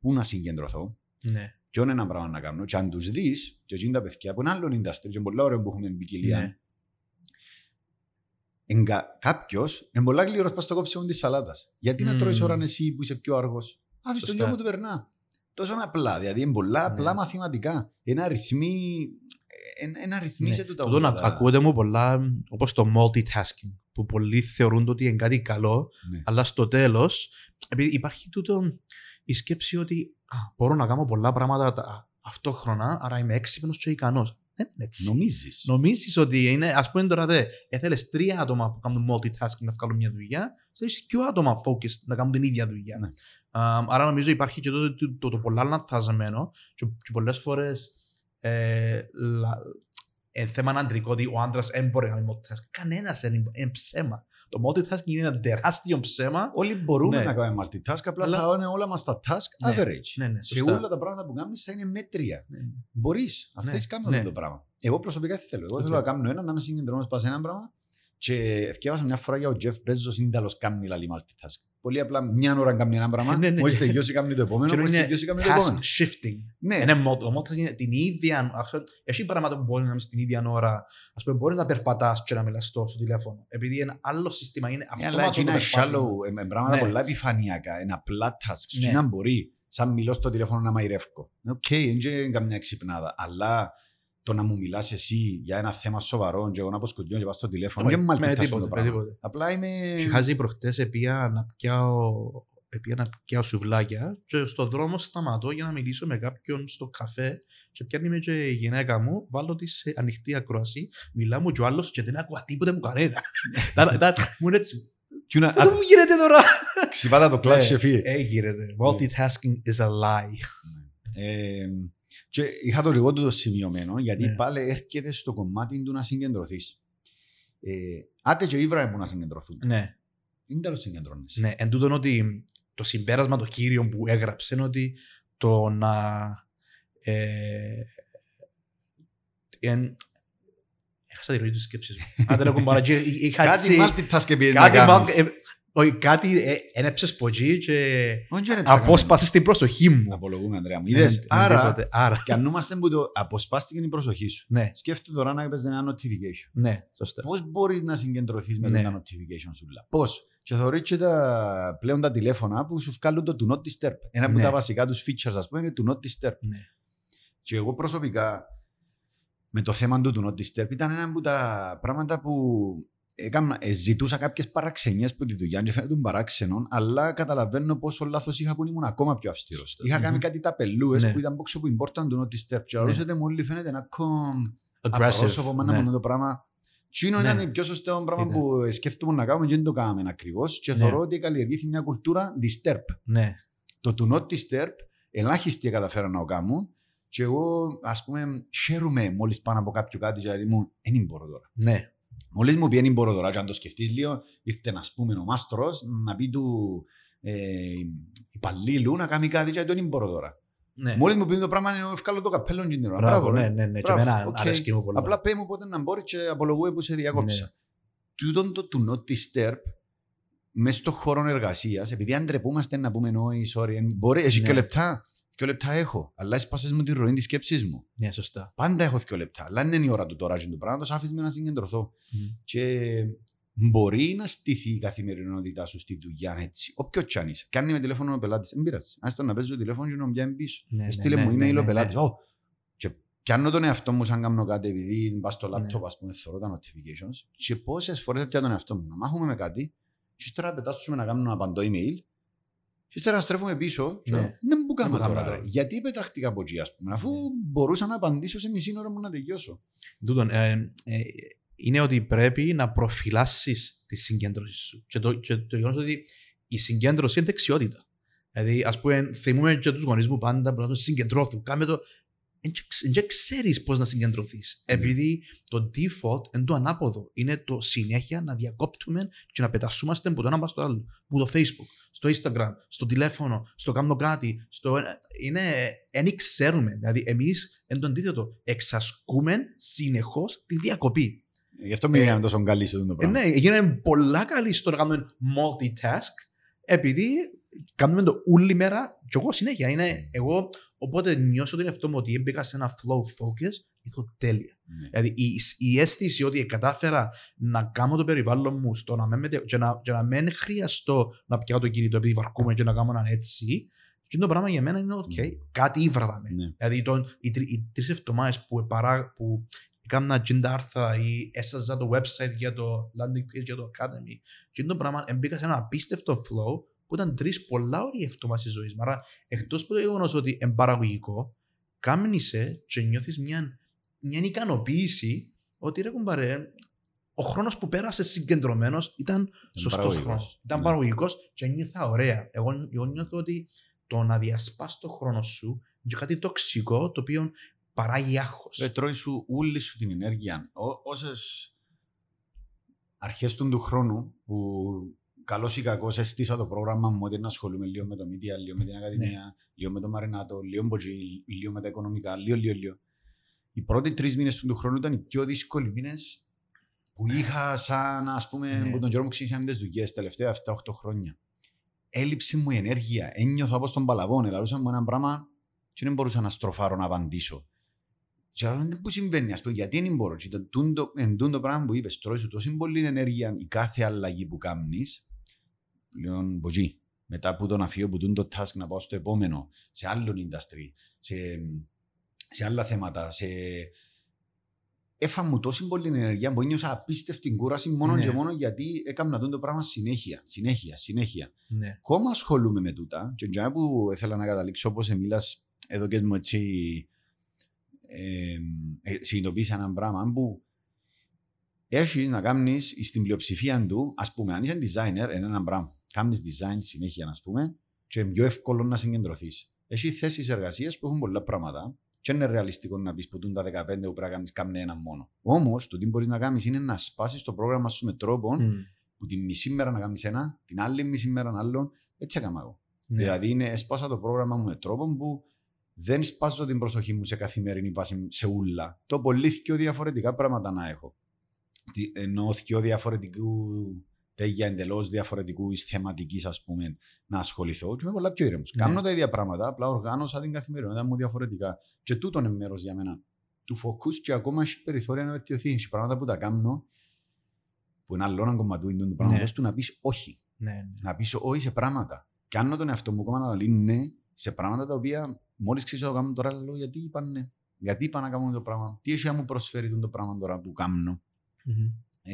πού να συγκεντρωθώ, Ναι. ποιο είναι ένα πράγμα να κάνω. Και αν τους δεις, και εκείνοι τα παιδιά από ένα άλλο industry, και πολλά ωραία που έχουμε ποικιλία, Ναι. Εγκα... Κάποιος είναι πολλά γλυκός πας στο κόψιμο της σαλάτας. Γιατί να Μμμ. τρώει ώρα εσύ που είσαι πιο αργός; Άφησε τον Σωστά. γιο μου του περνά. τόσο απλά. Δηλαδή είναι πολλά Ναι. απλά μαθηματικά. Ένα αριθμί. Ένα, ένα αριθμίσε Ναι. του τα Τούτο να ονόματα. ακούγεται μου πολλά όπως το multitasking που πολλοί θεωρούν ότι είναι κάτι καλό, Ναι. αλλά στο τέλος, επειδή υπάρχει τούτο η σκέψη ότι α, μπορώ να κάνω πολλά πράγματα τα- αυτόχρονα, άρα είμαι έξυπνος και ικανός. Δεν είναι έτσι. Νομίζεις. Νομίζεις ότι είναι, ας πούμε τώρα δε, έθελες τρία άτομα που κάνουν multitasking να βγάλουν μια δουλειά, θέλει δύο άτομα focused να κάνουν την ίδια δουλειά. Ναι. Α, άρα νομίζω υπάρχει και το, το, το, το πολλά λανθασμένο και, και πολλές φορές ε, λα, ε, θέμα αντρικό ότι ο άντρας δεν μπορεί να κάνει multitasking. Κανένας είναι, είναι ψέμα. Το multitasking είναι ένα τεράστιο ψέμα. Όλοι μπορούμε Ναι. να κάνουμε multitask, απλά Αλλά- θα είναι όλα μας τα task Ναι. average. Ναι, ναι, Σε σωστά. όλα τα πράγματα που κάνεις θα είναι μέτρια. Ναι, Μπορείς, αν Ναι, θέλει, κάνω ναι. αυτό το πράγμα. Εγώ προσωπικά τι θέλω. Εγώ Οκ. θέλω να κάνω ένα, να είμαι συγκεντρωμένο πάνω σε ένα πράγμα. Και θκιέβασα μια φορά για ο Jeff Bezos είναι τέλος κάνει λαλεί multitask. Πολύ απλά μια ώρα κάνει ένα πράγμα, Ναι, ναι. μόλις τελειώσει κάνει το επόμενο, Και μόλις είναι τελειώσει κάνει το task επόμενο. shifting. Ναι, Είναι μο- το multitasking είναι την ίδια. αυτό- Έχει πράγματα που μπορείς να είμαι στην ίδια ώρα. Α πούμε, μπορείς να περπατάς και να μιλάς στο, στο τηλέφωνο. Επειδή είναι άλλο σύστημα, είναι Ναι, αυτόματο. αλλά έτσι το είναι περπάτημα. shallow, ε, ε, πράγματα Ναι. πολλά επιφανειακά, είναι απλά tasks. Ναι. Και να μπορεί, σαν μιλώ στο τηλέφωνο να μαειρεύω. Οκ, δεν είναι καμιά ξυπνάδα, αλλά το να μου μιλάς εσύ για ένα θέμα σοβαρό και εγώ να αποσκοτιώ και πάω στο τηλέφωνο, Όχι, δεν με multitasking τίποτε, το με πράγμα. τίποτε. Απλά είμαι... Χάζει προχτές επία να πιάω, επία να πιάω σουβλάκια και στο δρόμο σταματώ για να μιλήσω με κάποιον στο καφέ και πιάνει με και η γυναίκα μου, βάλω της σε ανοιχτή ακρόαση, μιλά μου και ο άλλος και δεν ακούω τίποτε μου κανένα. Τα- τα- Μου είναι έτσι, Κι να- τι μου γίνεται τώρα; Ξυπάτα το κλάσ Ναι. και φύγε. Ε, γίνεται. Multitasking is a lie. Ε, και είχα το εγώ του το σημειωμένο, γιατί Ναι. πάλι έρχεται στο κομμάτι του να συγκεντρωθείς. Ε, άτε και ήβραμε που να συγκεντρωθούν. Ναι, Είναι τέλος συγκεντρώνεσαι. ναι. Εν τούτον ότι το συμπέρασμα το κύριο που έγραψε είναι ότι το να... Ε, εν, έχασα τη ροή της σκέψης μου. Αν δεν έχω παρά και είχα Κάτι έτσι- multitask επειδή να κάτι, κάνεις. Μα- ε, όχι, κάτι ε, ένεψες ποτζί και Όχι, δεν έψαχα απόσπασες την προσοχή μου. να- Απολογούμε, Ανδρέα μου. Ε, Είδες, ε, άρα, τίποτε. Άρα, κι αν είμαστε που το αποσπάστηκε η προσοχή σου. ναι, Σκέφτομαι τώρα να έπαιζε ένα notification. ναι, σωστά. Πώς μπορείς να συγκεντρωθείς με Ναι. τα notification σου, Πώς; Και θεωρείς και τα, πλέον τα τηλέφωνα που σου βγάλουν το do not disturb. Ένα από Ναι. τα βασικά τους features, ας πούμε, είναι do not disturb. Ναι. Και εγώ προσωπικά με το θέμα του do not disturb ήταν ένα από τα πράγματα που έκανα, ε, ζητούσα κάποιες παραξενίε από τη δουλειά και φαίνεται παράξενο, αλλά καταλαβαίνω πόσο λάθος είχα που ήμουν ακόμα πιο αυστηρός. Σωστά. Είχα Μμμ. κάνει κάτι ταπελούε Ναι. που ήταν πόξο που important do not disturb. Και Ναι. ρωτήσατε μου όλοι φαίνεται ένα κομ Aggressive. απρόσωπο, μα να ναι. μόνο το πράγμα. Τι είναι Ναι. είναι το πιο σωστό πράγμα Ήταν. που ε, σκέφτομαι να κάνουμε και δεν το κάναμε ακριβώς. Και Ναι. θεωρώ ότι καλλιεργήθηκε μια κουλτούρα disturb. Ναι, Το do not disturb, ελάχιστοι καταφέραν να το κάνουν. Και εγώ, ας πούμε, χαίρομαι μόλις πάνω από κάποιο κάτι, γιατί μου δεν μπορώ τώρα. ναι, Μόλις μου πει δεν μπορώ τώρα, και αν το σκεφτείς λίγο, ήρθε να πούμε ο μάστρος να πει του ε, υπαλλήλου να κάνει κάτι, και δεν μπορώ τώρα. ναι. Μόλις μου πει το πράγμα, εννά φκάλω το καπέλο και την ώρα. Μπράβο, ρε. ναι, ναι, ναι. Και Μπράβο, εμένα οκ. αρέσκει μου πολλά. Απλά πέ μου πότε να μπορεί και απολογούμε που σε διακόψα. Ναι. Τούτον το do not disturb μέσα στον χώρο εργασίας, επειδή αν ντρεπούμαστε να πούμε όχι, sorry, εν- μπορεί, έχει Ναι. και λεπτά. Δύο λεπτά έχω, αλλά έσπασες μου τη ροή της σκέψης μου. Ναι, σωστά. Πάντα έχω δύο λεπτά, αλλά δεν είναι η ώρα του τώρα και του πράγματο, άφησε με να συγκεντρωθώ. Μμ. Και μπορεί να στηθεί η καθημερινότητά σου στη δουλειά έτσι. Όποιος κι αν είσαι. Κάνει με τηλέφωνο ο πελάτης, δεν πειράζει. Α το να παίζει το τηλέφωνο και να μου πιάνει πίσω. Ναι, ναι, Στείλε ναι, μου ναι, email ναι, ο πελάτης. ναι. Ω, και πιάνω τον εαυτό μου σαν κάνω κάτι επειδή πα στο Ναι. laptop, ας πούμε, θεωρώ τα notifications. Και πόσες φορές πιάνω τον εαυτό μου να μάχουμε με κάτι, και ύστερα πετάσουμε να κάνουμε να απαντώ email, και ύστερα να στρέφουμε πίσω. Και Ναι. λέω, Δεν μου κάνω Δεν μου κάνω τώρα. ρε. τώρα. Γιατί πετάχτηκα από εκεί, ας πούμε, αφού Ναι. μπορούσα να απαντήσω σε μισή ώρα μου να τελειώσω. Τούτον, ε, ε, είναι ότι πρέπει να προφυλάσσει τη συγκέντρωση σου. Και το, και το γεγονός ότι η συγκέντρωση είναι δεξιότητα. Δηλαδή, ας πούμε, θυμούμε και τους γονείς μου πάντα που να το συγκεντρώθουν. Κάμε το. Δεν ξέρεις πώς να συγκεντρωθείς. Ναι. Επειδή το default είναι το ανάποδο. Είναι το συνέχεια να διακόπτουμε και να πετασούμαστε από το ένα πάνω στο άλλο. Που το Facebook, στο Instagram, στο τηλέφωνο, στο κάνω κάτι. Στο... Είναι. Δεν ξέρουμε. Δηλαδή, εμείς εν το αντίθετο, εξασκούμε συνεχώς τη διακοπή. Γι' αυτό μην είναι τόσο καλή σε αυτό το Ε, πράγμα. ναι, γίναμε πολλά καλοί στο να κάνουμε multitask, επειδή κάνουμε το όλη μέρα και εγώ συνέχεια. Είναι, εγώ, οπότε νιώσω τον εαυτό μου ότι έμπαικα σε ένα flow focus, ήρθω τέλεια. Ναι. Δηλαδή η, η αίσθηση ότι κατάφερα να κάνω το περιβάλλον μου στο να μην, μετε- και, να, και να μην χρειαστώ να πιάω το κινητό επειδή βαρκούμε και να κάνω έναν έτσι, Και το πράγμα για μένα είναι οκ. Ναι. Κάτι ήβραδαμε. Ναι. Δηλαδή τον, οι, τρι- οι τρεις εβδομάδες που, παρά, που έκανα τζείν' τα άρθρα ή έσαζα το website για το landing page για το academy και το πράγμα μπήκα σε ένα απίστευτο flow που ήταν τρεις πολλά ωραία εβδομάδες της ζωής μου. Άρα εκτός από το γεγονός ότι είναι παραγωγικό, κάμνει σε και νιώθεις μια, μια ικανοποίηση ότι ρε κουμπάρε, ο χρόνος που πέρασε συγκεντρωμένος ήταν σωστός παραγωγικός. χρόνος. Ήταν Ναι. παραγωγικός και νιώθα ωραία. Εγώ, εγώ νιώθω ότι το να διασπάς το χρόνο σου είναι κάτι τοξικό το οποίο παράγει άγχος. Ε, τρώει σου όλη σου την ενέργεια. Όσες αρχές του, του χρόνου που καλός ή κακός έστεισα το πρόγραμμα μου ότι να ασχολούμαι λίγο με το media, λίγο με την Ακαδημία, λίγο με το Μαρινάτο, λίγο με το G, λίγο με τα οικονομικά, λίγο, λίγο, λίγο. Οι πρώτοι τρεις μήνες του χρόνου ήταν οι πιο δύσκολοι μήνες που είχα σαν, ας πούμε, Ναι. που τον καιρό μου ξεκίνησαμε τις δουλειές τελευταία 7-8 χρόνια. Έλειψε μου η ενέργεια. Ένιωθα όπως τον παλαβόν. Ελαλούσα μου ένα πράγμα και δεν μπορούσα να στροφάρω να απαντήσω. Και άλλο δεν που συμβαίνει, ας πούμε, γιατί δεν μπορώ. Και το, τούντο, εν τούντο πράγμα που είπες, τρώεις σου τόση πολύ ενέργεια η κάθε αλλαγή που κάνεις, πλέον μποτζί. Μετά από τον αφιώ που τούν το task να πάω στο επόμενο, σε άλλο industry, σε, σε άλλα θέματα, σε... Έφα μου τόση πολύ ενέργεια που ένιωσα απίστευτη κούραση μόνο Ναι. και μόνο γιατί έκανα το πράγμα συνέχεια, συνέχεια, συνέχεια. Ναι. Ακόμα ασχολούμαι με τούτα και για που ήθελα να καταλήξω όπως μιλάς εδώ και μου έτσι ε, ε, συνειδητοποίησα ένα πράγμα που έχει να κάνεις στην πλειοψηφία του, ας πούμε, αν είσαι designer, είναι ένα πράγμα. Κάνεις design συνέχεια, ας πούμε, και είναι πιο εύκολο να συγκεντρωθείς. Έχει θέσεις εργασίας που έχουν πολλά πράγματα και είναι ρεαλιστικό να πεις που τούν τα 15 που πρέπει να κάνεις κάμνε ένα μόνο. Όμως, το τι μπορείς να κάνεις είναι να σπάσεις το πρόγραμμα σου με τρόπο Μμ. που τη μισή μέρα να κάνεις ένα, την άλλη μισή μέρα άλλον, έτσι έκανα εγώ. Ναι. Δηλαδή, είναι, έσπασα το πρόγραμμα μου με τρόπο που δεν σπάζω την προσοχή μου σε καθημερινή βάση σε ούλα. Το πολύ πιο διαφορετικά πράγματα να έχω. Στη- Ενώ πιο διαφορετικού τέτοια εντελώς διαφορετικού θεματικής, ας πούμε, να ασχοληθώ. Και είμαι πολλά πιο ήρεμο. Ναι. Κάνω τα ίδια πράγματα, απλά οργάνωσα την καθημερινότητα μου διαφορετικά. Και τούτο είναι μέρος για μένα του focus και ακόμα έχει περιθώρια να βελτιωθεί. Έχει πράγματα που τα κάνω που είναι άλλο ένα κομματούι του πράγματο Ναι. του να πεις όχι Ναι, ναι. να πεις όχι σε πράγματα. Κάνω τον εαυτό μου ακόμα να λέει ναι σε πράγματα τα οποία μόλις ξέρω να το κάνω τώρα, λέω γιατί είπαν ναι. Γιατί είπα να κάνω το πράγμα. Τι έχει να μου προσφέρει το πράγμα τώρα που κάνω. Μμμ. Ε,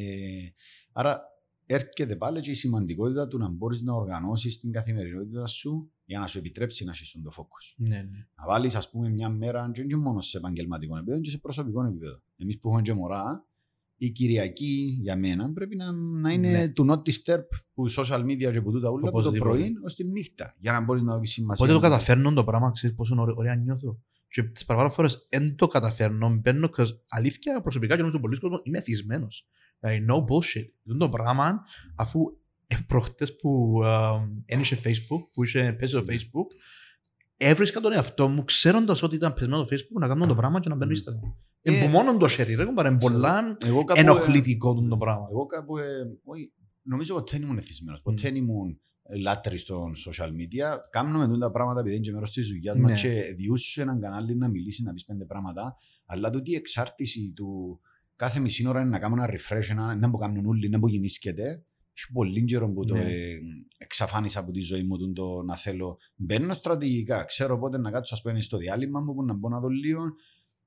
άρα έρχεται πάλι και η σημαντικότητα του να μπορείς να οργανώσεις την καθημερινότητα σου για να σου επιτρέψει να έχεις το focus. Ναι, ναι. Να βάλεις, ας πούμε, μια μέρα, και όχι μόνο σε επαγγελματικό επίπεδο, και σε προσωπικό επίπεδο. Εμείς που έχουμε και μωρά, η Κυριακή για μένα πρέπει να, να είναι Ναι. του not disturb που social media και που τούτα ούλα από το Οπωσδήποτε. πρωί ως τη νύχτα. Για να μπορείς να δώσει σημασία. Πότε το καταφέρνω το πράγμα, ξέρεις πόσο ωραί- ωραία νιώθω. Και τις παραπάνω φορές δεν το καταφέρνω, μπαίνω, cause αλήθεια προσωπικά και νομίζω πολλοί κόσμος είμαι εθισμένος. Δηλαδή, no bullshit. Δεν το πράγμα, αφού ε, προχτές που ένιωσε Facebook, που είχε πέσει το Ναι. Facebook, έβρισκα τον εαυτό μου ξέροντας ότι ήταν πεσμένο το Facebook να κάνω το πράγμα και να μπαίνω Mm. Instagram. Ε, Ε, μόνο το share, ρε κουμπάρε, είναι πολλά Εγώ κάπου, ενοχλητικό το ε, πράγμα. Εγώ κάπου. Ε, όχι, νομίζω ότι δεν ήμουν εθισμένος. Ποτέ δεν ήμουν λάτρης των social media. Κάνουμε με τα πράγματα επειδή είναι και μέρος της δουλειάς Ναι. μα και διούσου έναν κανάλι να μιλήσει, να πεις πέντε πράγματα. Αλλά τούτη η εξάρτηση του κάθε μισή ώρα είναι να κάνω ένα refresh, ένα, να που κάνουν όλοι, να που γεννήσκεται. Έχει πολύ καιρό που το Ναι. ε, εξαφάνισα από τη ζωή μου τον το να θέλω. Μπαίνω στρατηγικά. Ξέρω πότε να κάτσω, ας πούμε, στο διάλειμμα μου που να μπω να δω λίγο.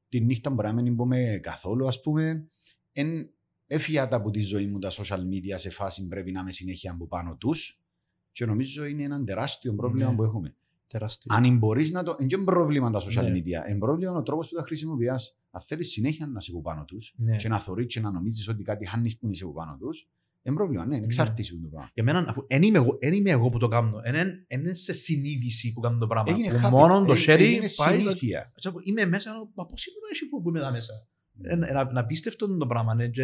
Τη νύχτα μπορεί να μην μπούμε καθόλου, ας πούμε. Εν, έφυγα τα από τη ζωή μου τα social media σε φάση πρέπει να είμαι συνέχεια από πάνω τους. Και νομίζω είναι ένα τεράστιο πρόβλημα Ναι. που έχουμε. Τεράστιο. Αν μπορείς να το. Είναι και πρόβλημα τα social Ναι. media. Είναι πρόβλημα ο τρόπος που τα χρησιμοποιεί. Αν θέλεις συνέχεια να είσαι από πάνω τους Ναι. και να θεωρεί και να νομίζεις ότι κάτι χάνεις που είσαι από πάνω τους, είναι πρόβλημα. Ναι, είναι εξάρτησης του το πράγμα. Για μένα, αφού δεν είμαι, εγώ, εν είμαι εγώ που το κάνω. Δεν είναι σε συνείδηση που κάνω το πράγμα. Έγινε που habit, μόνο το ε- sharing έγινε πάει. συνήθεια. Ξέρω, Είμαι μέσα, λέω, μα πώς είναι εσύ που είμαι εδώ μέσα; Ε, να- να απίστευτο το πράγμα. ναι, και,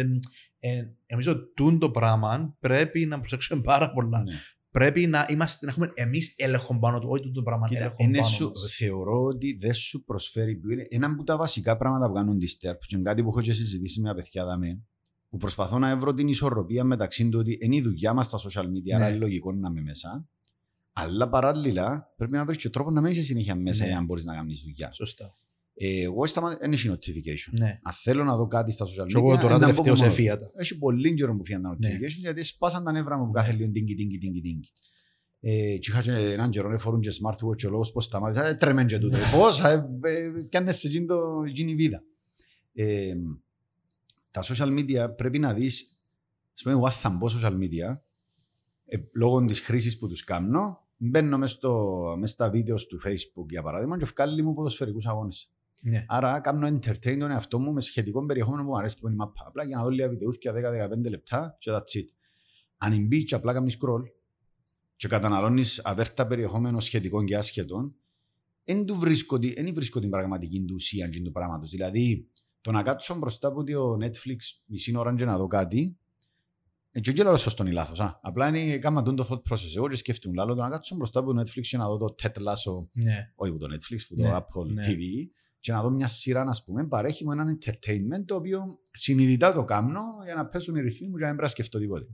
ε, Νομίζω ότι τούν το πράγμα πρέπει να προσέξουμε πάρα πολλά. Ναι. Πρέπει να, είμαστε, να έχουμε εμείς έλεγχο πάνω του, όχι τούν το πράγμα Κοίτα, έλεγχο είναι πάνω σου, μας. θεωρώ ότι δεν σου προσφέρει. που Είναι ένα από τα βασικά πράγματα που κάνουν disturb και είναι κάτι που έχω και συζητήσει με παιδιά δάμε, που προσπαθώ να βρω την ισορροπία μεταξύ του ότι είναι η δουλειά μας στα social media, Ναι. άρα είναι λογικό να είμαι μέσα. Αλλά παράλληλα πρέπει να βρεις και τρόπο να μην είσαι συνέχεια μέσα Ναι. για να μπορείς να κάνεις δουλειά. Σωστά. Ε, εγώ σταμα... δεν έχει notification. Ναι. Αν θέλω να δω κάτι στα social media. Και εγώ τώρα είναι να τελευταίο μπω σε μόνο. φίατα. Έχει πολύ καιρό που φύγαν τα Ναι. notifications γιατί σπάσαν τα νεύρα μου που κάθε λίγο τίνκι, τίνκι, τίνκι, τίνκι. Ε, και είχα και έναν καιρό να φορούν και smartwatch ο λόγος πως σταμάτησα, ε, τρέμεν και τούτο. Πώς, ε, ε, πιάνες σε εκείνη το- εκείνη η βίδα. Ε, τα social media πρέπει να δεις, ας πούμε, εγώ θα μπω social media, ε, λόγω της χρήσης που τους κάνω, μπαίνω μες, στο, μες στα βίντεος του facebook για παράδειγμα και βγάλει μου ποδοσφαιρικούς αγώνες. Ναι. Άρα κάνω entertain τον εαυτό μου με σχετικό περιεχόμενο που μου αρέσει που είναι η μάπα. Απλά για να δω λίγα βιντεούθια 10-15 λεπτά και that's it. Αν μπει και απλά κάνεις scroll και καταναλώνεις αβέρτα περιεχόμενο σχετικών και άσχετων, δεν του βρίσκω, τη- δεν βρίσκω την πραγματική του ουσία εκείνου του πράγματος. Δηλαδή, το να κάτσω μπροστά από το Netflix μισή ώρα και να δω κάτι, ε, και όχι λέω σωστό ή λάθος. Α. Απλά είναι κάμα τον το thought process. Εγώ και σκέφτομαι λάλο, το να κάτσω μπροστά από το Netflix και να δω το Ted Lasso Ναι. όχι από το Netflix, από το Ναι, Apple ναι. TV και να δω μια σειρά, να πούμε, παρέχει μου έναν entertainment το οποίο συνειδητά το κάνω για να πέσουν οι ρυθμοί μου και να μην πρέπει να σκεφτώ τίποτε.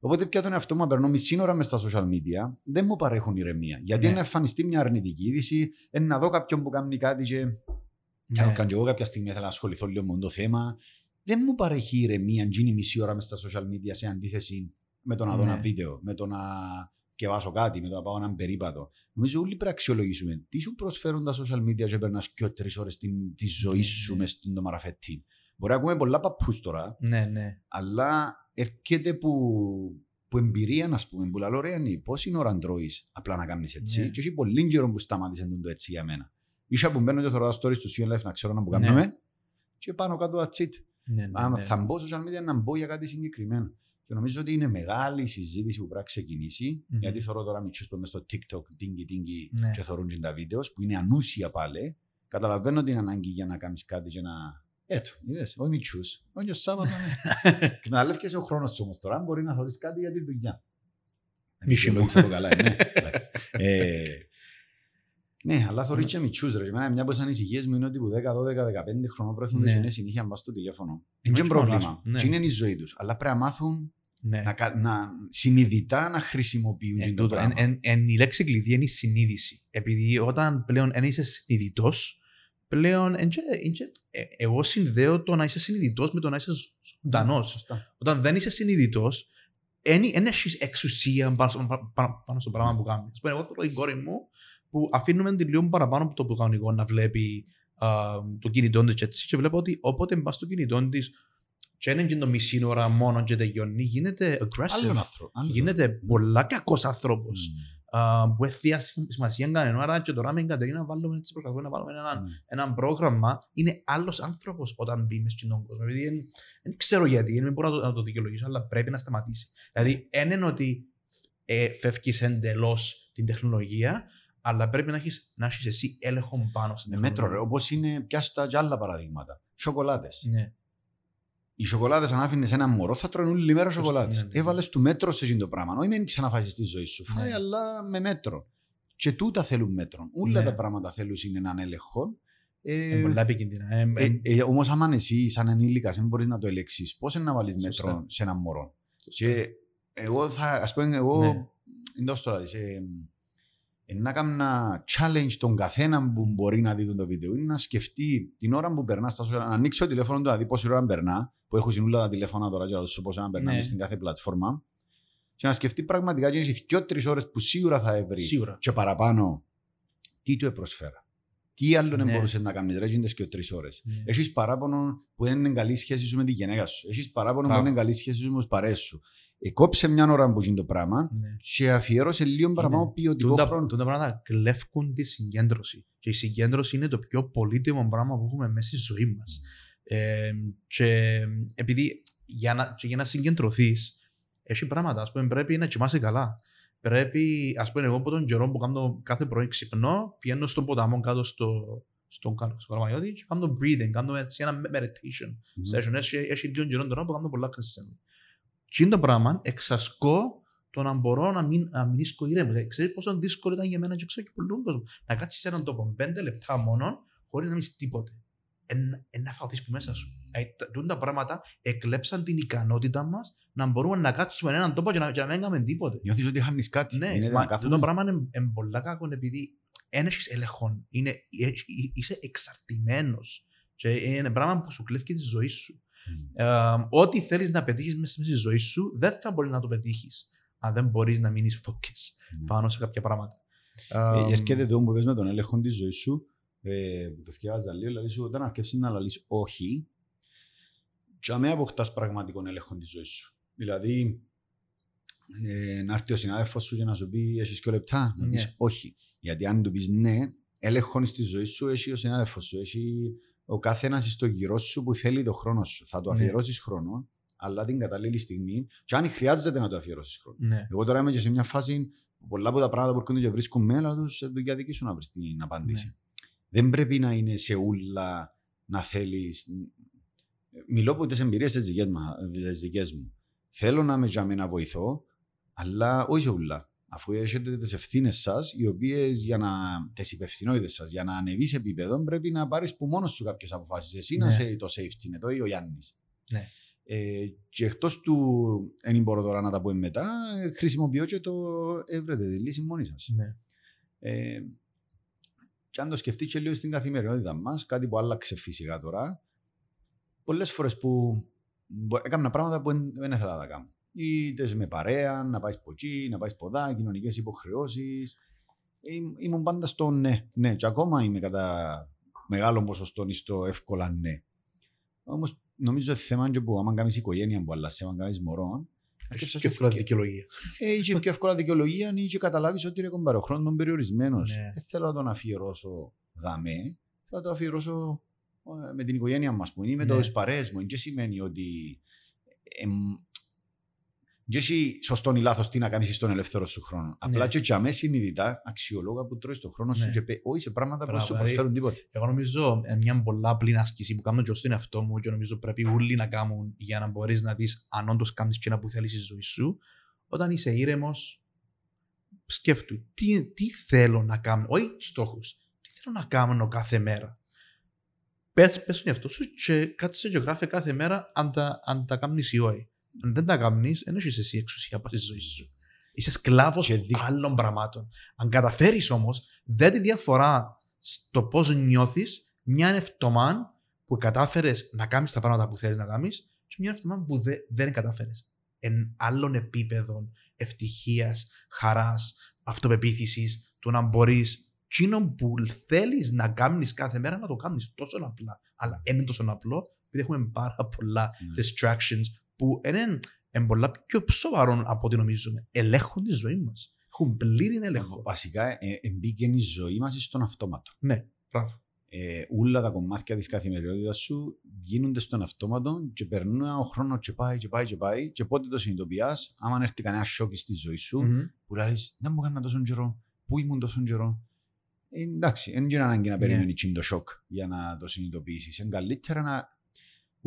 Οπότε πια τον εαυτό μου να περνώ μισή ώρα μες στα social media δεν μου παρέχουν ηρεμία. Γιατί Ναι. είναι να εμφανιστεί μια αρνητική είδηση, είναι να δω κάποιον που κάνει κάτι και και αν Ναι. κάνω και εγώ κάποια στιγμή θέλω να ασχοληθώ λίγο με το θέμα. Δεν μου παρέχει ηρεμία αν γίνει μισή ώρα μες στα social media σε αντίθεση με το να δω Ναι. ένα βίντεο, με το να σκευάσω κάτι, με το να πάω έναν περίπατο. Νομίζω όλοι πρέπει να αξιολογήσουμε τι σου προσφέρουν τα social media και περνάς και τρεις ώρες τη ζωή Ναι, σου ναι. μες στον μαραφέτη. Μπορεί να ακούμε πολλά παππούς τώρα, Ναι, ναι. αλλά έρχεται που, που εμπειρία, να πούμε, που λέω, ρε, Νί, πώς είναι ώρα να τρώεις απλά να κάνεις έτσι. Ναι. Και έχει πολύ καιρό που σταμάτησες το έτσι για μένα. Ίσα που μπαίνω και θωρώ τα stories του Student Life να ξέρω να που Ναι. κάνουμε και πάνω κάτω that's it. ναι, ναι, Αν ναι. θα μπω social media να μπω για κάτι συγκεκριμένο. Και νομίζω ότι είναι μεγάλη η συζήτηση που πρέπει να ξεκινήσει, Μμμ. γιατί θεωρώ τώρα μητσούς που μες στο TikTok, τίνγκι τίνγκι Ναι. και θεωρούν και τα βίντεος, που είναι ανούσια πάλι. Καταλαβαίνω την ανάγκη για να κάνεις κάτι και να... Έτω, είδες, όχι μητσούς, όχι ο Σάββατο. ναι. Εκμεταλλεύκεσαι ο χρόνος σου όμως τώρα, μπορεί να θεωρείς κάτι για τη δουλειά. Μισή μου. Επικοινωνήσα το καλά, ναι. εντάξει. Ε, Ναι, αλλά θωρείς και μητσούς ρε. Και εμένα μια από τις ανησυχίες μου είναι ότι που 10, 12, 15 χρονών βρέθονται Ναι. και είναι συνήθεια μπας στο τηλέφωνο. Μα Είναι όχι πρόβλημα. μόνο, ναι. Και είναι η ζωή τους. Αλλά πρέπει να μάθουν Ναι. να, κα- να συνειδητά να χρησιμοποιούν Ε, το τούτο, πράγμα. εν- εν- εν- η λέξη κλειδί είναι η συνείδηση. Επειδή όταν πλέον δεν είσαι συνειδητός, πλέον. εν και- εν και- ε, εγώ συνδέω το να είσαι συνειδητός με το να είσαι ζωντανός. Σωστά. Όταν δεν είσαι συνειδητός, δεν έχεις εξουσία πάνω, στο- πα- πα- πάνω στο πράγμα που κάνεις. Α πούμε, εγώ θέλω την κόρη μου που αφήνουμε την λίγο παραπάνω από το που κάνω εγώ να βλέπει α, το κινητό της έτσι και βλέπω ότι όποτε μπας στο κινητό της και δεν είναι το μισή ώρα μόνο και τελειώνει, γίνεται Άλλον aggressive. άνθρωπο. άλλον Γίνεται πολλά κακός άνθρωπος. άνθρωπο. που έχει σημασία κανένα. Άρα και τώρα με την Κατερίνα βάλουμε έτσι προσπαθούμε να βάλουμε ένα, Μμ. ένα πρόγραμμα. Είναι άλλος άνθρωπος όταν μπει μες στον κόσμο. Επειδή δεν, δεν ξέρω γιατί, δεν μπορώ να το, να το δικαιολογήσω, αλλά πρέπει να σταματήσει. Δηλαδή, δεν είναι ότι ε, φεύγεις εντελώς την τεχνολογία, αλλά πρέπει να έχεις να έχεις εσύ έλεγχο πάνω στην Με μέτρο, ρε. τεχνολογία. Όπως είναι, πιάσου τα και άλλα παραδείγματα. Σοκολάτες. Ναι. Οι σοκολάτες αν άφηνες ένα μωρό θα τρώνε όλη μέρα Σωστά, σοκολάτες. ναι, ναι, ναι. Έβαλες του μέτρο σε εκείνο το πράγμα. Όχι μην ξαναφάσεις τη ζωή σου. Φάει Ναι. αλλά με μέτρο. Και τούτα θέλουν μέτρο. Όλα Ναι. τα πράγματα θέλουν είναι έναν έλεγχο. Είναι Ε, πολλά επικίνδυνα. Ε, ε, ε, ε, Όμως, άμα εσύ, σαν ενήλικα, δεν μπορείς να το ελέξει, πώς είναι να βάλεις Σωστά. μέτρο σε έναν μωρό; σωστά. Και εγώ θα, ας πούμε, εγώ, Ναι. είναι τόσο τώρα, σε, ε, να κάνω ένα challenge τον καθένα που μπορεί να δει το βίντεο είναι να σκεφτεί την ώρα που περνάς στα social, να ανοίξει το τηλέφωνο του να δει πόση ώρα περνά, που έχω συνούλα τα τηλέφωνα τώρα και να δώσω πόση ώρα περνάμε Ναι. στην κάθε πλατφόρμα και να σκεφτεί πραγματικά και έχει δύο-τρει ώρες που σίγουρα θα έβρει Σίγουρα. και παραπάνω τι του επροσφέρα. Τι άλλο δεν Ναι. μπορούσες να κάνεις, ρε, γίνονται και τρει ώρες. Ναι. Έχεις παράπονο που δεν είναι καλή σχέση σου με τη γυναίκα σου. Έχεις παράπονο που Μπράβο. δεν είναι καλή σχέση σου με τους παρέ σου. Εκόψε μια ώρα που γίνει το πράγμα Ναι. και αφιέρωσε λίγο παραπάνω ποιοτικό Τούτα, χρόνο. τούτα πράγματα κλέφκουν τη συγκέντρωση. Και η συγκέντρωση είναι το πιο πολύτιμο πράγμα που έχουμε μέσα στη ζωή μας. Ε, και επειδή για να, και για να συγκεντρωθείς, έχει πράγματα. Α πούμε, πρέπει να κοιμάσαι καλά. Πρέπει, ας πούμε, εγώ από τον καιρό που κάνω κάθε πρωί ξυπνώ, πηγαίνω στον ποταμό κάτω στο, στον Κα- στο Καλαμαγιώτη και κάνω breathing, κάνω έτσι ένα meditation Μμμ. session. Έχει, έχει λίγο καιρό τώρα που κάνω πολλά consistent. Και είναι το πράγμα, εξασκώ το να μπορώ να μην, να μην ίσκω ηρέμος. Ξέρεις πόσο δύσκολο ήταν για μένα και ξέρω και πολλούς κόσμο. Να κάτσεις σε έναν τόπο πέντε λεπτά μόνο, χωρίς να μείνεις τίποτε. Εν, εν να φαωθείς που μέσα σου. Ε, τα- τούτα τα πράγματα εκλέψαν την ικανότητα μας να μπορούμε να κάτσουμε σε έναν τόπο και να, και να μην κάνουμε τίποτε. Νιώθεις ότι χάνεις κάτι. Ναι, Είναι μα να το κάθομαι. πράγμα είναι, είναι πολλά κακό επειδή δεν έχεις έλεγχο. Είναι, ε- ε- είσαι εξαρτημένος. Και είναι πράγμα που σου κλέβει τη ζωή σου. Μμ. Ε, ό,τι θέλεις να πετύχεις μέσα στη ζωή σου δεν θα μπορείς να το πετύχεις αν δεν μπορείς να μείνεις focus Ναι. πάνω σε κάποια πράγματα. Ε, Έρχεται το που πες με τον έλεγχο της ζωής σου, ε, που το θυκεύαζα λίγο, δηλαδή σου όταν αρκεύσεις να λαλείς όχι, και αμέ αποκτάς πραγματικό έλεγχο της ζωής σου. Δηλαδή, ε, να έρθει ο συνάδελφος σου και να σου πει έχεις και λεπτά, να πεις Ναι. όχι. Γιατί αν του πεις ναι, έλεγχο στη ζωή σου έχει ο συνάδελφος σου, έχει ο κάθε ένας στο γύρω σου που θέλει το χρόνο σου. Θα το Ναι. αφιερώσεις χρόνο, αλλά την κατάλληλη στιγμή, και αν χρειάζεται να το αφιερώσεις χρόνο. Ναι. Εγώ τώρα είμαι και σε μια φάση που πολλά από τα πράγματα που έρχονται και βρίσκουν με, αλλά τους ε, δουλειά δική σου να βρεις την απάντηση. Ναι. Δεν πρέπει να είναι σε ούλα να θέλεις... Μιλώ από τις εμπειρίες τις δικές, μα- τις δικές μου. Θέλω να είμαι για μένα να βοηθώ, αλλά όχι σε ούλα. Αφού έχετε τις ευθύνες σας, οι οποίες για να... τις υπευθυνότητες σας, για να ανεβείς επίπεδο, πρέπει να πάρεις που μόνος σου κάποιες αποφάσεις. Εσύ να Ναι. είσαι το safety net, ή ο Γιάννης. Ναι. Ε, και εκτός του, δεν μπορώ τώρα να τα πω μετά, ε, χρησιμοποιώ και το έβρετε τη λύση μόνοι σας. Ναι. Ε, και αν το σκεφτείς και λίγο στην καθημερινότητα μας, κάτι που άλλαξε φυσικά τώρα, πολλές φορές που μπο- έκανα πράγματα που δεν δεν ήθελα να τα κάνω. Είτε με παρέα, να πάεις εκεί, να πάεις ποδά, κοινωνικές υποχρεώσεις. Ήμουν πάντα στο ναι. Ναι, και ακόμα είμαι κατά μεγάλο ποσοστό στο εύκολα ναι. Όμως νομίζω ότι θέμα είναι και που άμα κάνεις οικογένεια που αλλάζει, άμα κάνεις μωρό, Έχεις και εύκολα δικαιολογία. ε, ή και πιο εύκολα δικαιολογία ή και καταλάβεις ότι ρε κομπάρε, ο χρόνος είναι περιορισμένος. Ναι. Δεν θέλω να τον αφιερώσω δαμέ, θα το αφιερώσω ε, με την οικογένεια μας που είναι ή με Ναι. ναι. παρέες μου. Δεν σημαίνει ότι. Εμ, δεν έχει σωστό ή λάθος τι να κάνεις στον ελεύθερο σου χρόνο. Απλά Ναι. και για μέ συνειδητά αξιολόγα που τρώει τον χρόνο σου Ναι. και πει, όχι σε πράγματα που Μπράβο, σου δηλαδή, προσφέρουν τίποτε. Εγώ νομίζω ε, μια πολλά απλή άσκηση που κάνω και στον εαυτό μου και νομίζω πρέπει όλοι να κάνουν για να μπορείς να δεις αν όντως κάνεις και ένα που θέλεις στη ζωή σου. Όταν είσαι ήρεμος, σκέφτου τι, τι θέλω να κάνω, όχι στόχους. Τι θέλω να κάνω κάθε μέρα. Πες, πες στον εαυτό σου και κάτσε και γράφε κάθε μέρα αν τα, αν τα κάνεις ή όχι. Αν δεν τα κάνεις, δεν έχεις εσύ εξουσία από τη ζωή σου. Είσαι σκλάβος Και δι- άλλων πραγμάτων. Αν καταφέρεις όμως, δεν τη διαφορά στο πώς νιώθεις μια ευτομάν που κατάφερες να κάνεις τα πράγματα που θέλεις να κάνεις και μια ευτομάν που δε, δεν κατάφερες. Εν άλλων επίπεδων ευτυχίας, χαράς, αυτοπεποίθησης, του να μπορείς εκείνο που θέλεις να κάνεις κάθε μέρα να το κάνεις τόσο απλά. Αλλά δεν είναι τόσο απλό επειδή έχουμε πάρα πολλά Ναι. distractions που είναι, είναι πολλά πιο σοβαρό από ό,τι νομίζουμε. Ελέγχουν τη ζωή μας. Έχουν πλήρη έλεγχο. Βασικά, ε, εμπήκε η ζωή μας στον αυτόματο. Ναι, μπράβο. ε, όλα τα κομμάτια της καθημερινότητας σου γίνονται στον αυτόματο και περνούν ο χρόνος και πάει και πάει και πάει. Και πότε το συνειδητοποιεί, άμα έρθει κανένα σοκ στη ζωή σου, Μμμ. που λέει Δεν μου έκανα τόσο καιρό, πού ήμουν τόσο καιρό. Ε, εντάξει, δεν είναι ανάγκη να Ναι. περιμένεις yeah. το σοκ για να το συνειδητοποιήσεις. Είναι καλύτερα να.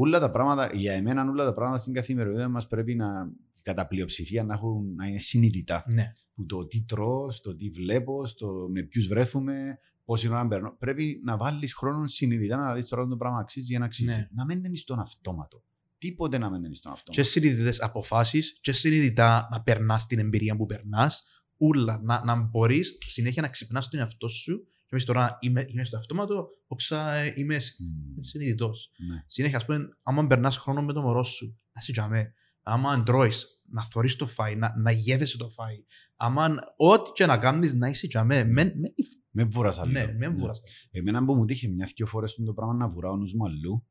Όλα τα πράγματα, για εμένα, όλα τα πράγματα στην καθημερινότητα μας πρέπει να, κατά πλειοψηφία, να, έχουν, να είναι συνειδητά Ναι, που το τι τρώω, στο τι βλέπω, στο με ποιους βρέθουμε, πόση ώρα παίρνω. Πρέπει να βάλεις χρόνο συνειδητά να δεις τώρα το πράγμα αξίζει για να αξίζει. Ναι. Να μην είναι στον αυτόματο. Τίποτε να μην είναι στον και αυτόματο. συνειδητές αποφάσεις, και συνειδητά να περνάς την εμπειρία που περνάς. Ούλα, να, να μπορείς συνέχεια να ξυπνάς τον εαυτό σου. Και εμείς τώρα είμαι, είμαι στο αυτόματο, όξα ε, είμαι Μμμ. συνειδητός. Ναι. Συνέχεια, ας πούμε, άμα περνάς χρόνο με το μωρό σου, να είσαι τζαμέ. Άμα τρώει, να θωρείς το φάι, να, να γεύεσαι το φάι. Άμα ό,τι και να κάνεις, να είσαι τζαμέ. Μεν, μεν, Με βούρασα λίγο. ναι, με βουράς. Εμένα που μου τύχε μια-δυο φορές το πράγμα να βουράω νους μου αλλού,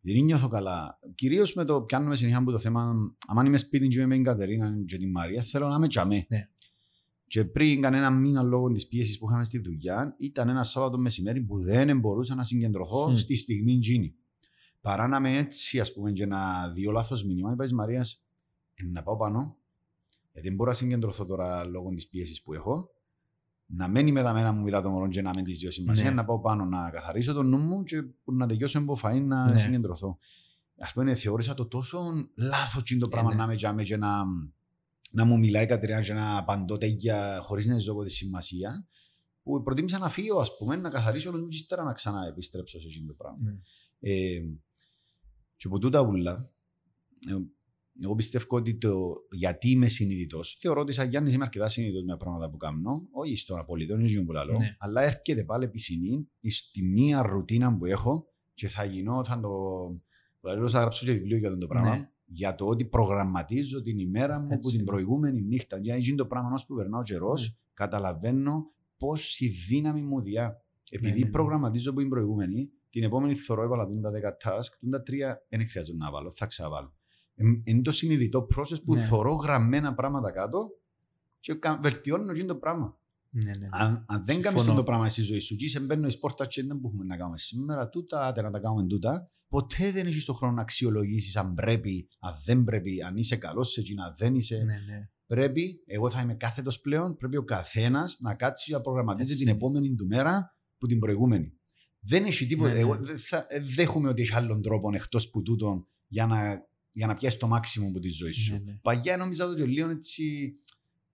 δεν νιώθω καλά. Κυρίως με το πιάνουμε συνέχεια από το θέμα, αν είμαι σπίτι και είμαι με την Κατερίνα και την Μαρία, θέλω να είμαι τζαμέ. Ναι. Και πριν κανένα μήνα λόγω της πίεσης που είχαμε στη δουλειά, ήταν ένα Σάββατο μεσημέρι που δεν μπορούσα να συγκεντρωθώ Μμ. στη στιγμή εκείνη. Παρά να είμαι έτσι, ας πούμε, και να δει λάθος μήνυμα, είπα της Μαρίας, να πάω πάνω, γιατί δεν μπορώ να συγκεντρωθώ τώρα λόγω της πίεσης που έχω. Να μένει με τα μένα μου μιλά το μωρό και να μην της δύο σημασία, Ναι. να πάω πάνω να καθαρίσω το νου μου και που να τελειώσω από φαΐ να Ναι. συγκεντρωθώ. Α πούμε, θεώρησα το τόσο λάθος το πράγμα ναι. να είμαι τζάμε και να, να μου μιλάει η Κατερίνα και να απαντώ τέτοια χωρίς να ζω από τη σημασία. Που προτίμησα να φύγω, ας πούμε, να καθαρίσω όλο μου και ύστερα να ξαναεπιστρέψω σε αυτό το πράγμα. Ναι. Ε, και από τούτα ούλα, ε, εγώ πιστεύω ότι το γιατί είμαι συνειδητός, θεωρώ ότι σαν Γιάννης είμαι αρκετά συνειδητός με τα πράγματα που κάνω, όχι στον απολύτω, δεν είναι που λέω, Ναι. αλλά έρχεται πάλι πισινή στη μία ρουτίνα που έχω και θα γίνω, θα το. Δηλαδή, θα γράψω και βιβλίο για αυτό το πράγμα. Ναι. Για το ότι προγραμματίζω την ημέρα μου Έτσι από την είναι. προηγούμενη νύχτα. Γιατί είναι το πράγμα όσο που περνά ο καιρός, Ναι. καταλαβαίνω πόση δύναμη μου διά. Επειδή ναι, ναι. προγραμματίζω από την προηγούμενη, την επόμενη θωρώ έβαλα τούν τα 10 task, τούν τα τρία δεν χρειάζεται να βάλω, θα ξαβάλω. Ε, είναι το συνειδητό process που Ναι. θωρώ γραμμένα πράγματα κάτω και κα- βελτιώνω εκείνο το πράγμα. Ναι, ναι. Αν, αν δεν κάνεις Συμφωνώ. το πράγμα στη ζωή σου και είσαι μπαίνω εις πόρτα και δεν μπορούμε να κάνουμε σήμερα τούτα, άντε να τα κάνουμε τούτα, ποτέ δεν έχεις τον χρόνο να αξιολογήσεις αν πρέπει, αν δεν πρέπει, αν είσαι καλός σε εκείνα, αν δεν είσαι. ναι, ναι. Πρέπει, εγώ θα είμαι κάθετος πλέον, πρέπει ο καθένας να κάτσει και να προγραμματίζει Έτσι την είναι. επόμενη του μέρα που την προηγούμενη. Δεν έχει τίποτα. Ναι, ναι. Εγώ δεν θα, ε, δέχομαι ότι έχει άλλον τρόπο εκτός που τούτον για να, για να πιάσει το μάξιμο από τη ζωή σου. Ναι, ναι. Παγιά νόμιζα το και λίγο έτσι.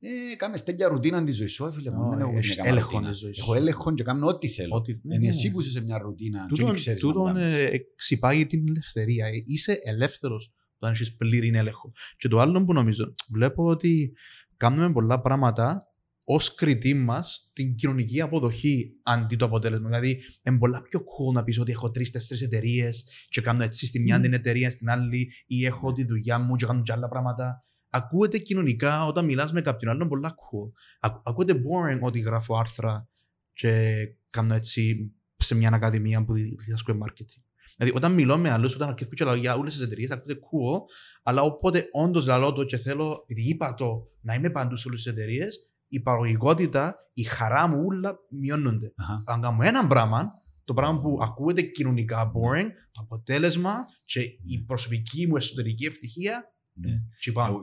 Ε, κάμε στέλια ρουτίνα τη ζωή σου, ε, φίλε μου. Ω, δεν έχω έχεις να κάνω έλεγχο ρουτίνα. της ζωής Έχω σου. έλεγχο και κάνω ό,τι θέλω. Ότι, ναι, Είναι ναι. εσύ που είσαι σε μια ρουτίνα και Τούτον, δεν ξέρεις να το τούτον κάνεις. ε, εξυπάγει την ελευθερία. Ε, Είσαι ελεύθερος όταν έχεις πλήρη έλεγχο. Και το άλλο που νομίζω, βλέπω ότι κάνουμε πολλά πράγματα ως κριτή μας την κοινωνική αποδοχή αντί το αποτέλεσμα. Δηλαδή, είναι πολλά πιο cool να πεις ότι έχω τρει-τέσσερι εταιρείες και κάνω έτσι στη μια Μμμ. την εταιρεία, στην άλλη, ή έχω τη δουλειά μου και κάνω και άλλα πράγματα. Ακούεται κοινωνικά όταν μιλάς με κάποιον άλλον πολλά cool. Ακού- Ακούεται boring ότι γράφω άρθρα και κάνω έτσι σε μια ακαδημία που δι- διδάσκω marketing. Δηλαδή, όταν μιλώ με άλλους, όταν αρκεύω και λέω για όλες τις εταιρείες, ακούτε cool, αλλά όποτε όντως λαλώ το και θέλω, επειδή είπα το, να είμαι παντού σε όλες τις εταιρείες, η παραγωγικότητα, η χαρά μου, όλα μειώνονται. Αχα. Αν κάνω ένα πράγμα, το πράγμα που ακούγεται κοινωνικά boring, το αποτέλεσμα και η προσωπική μου εσωτερική ευτυχία, Ναι. τσιπάνω. Εγώ-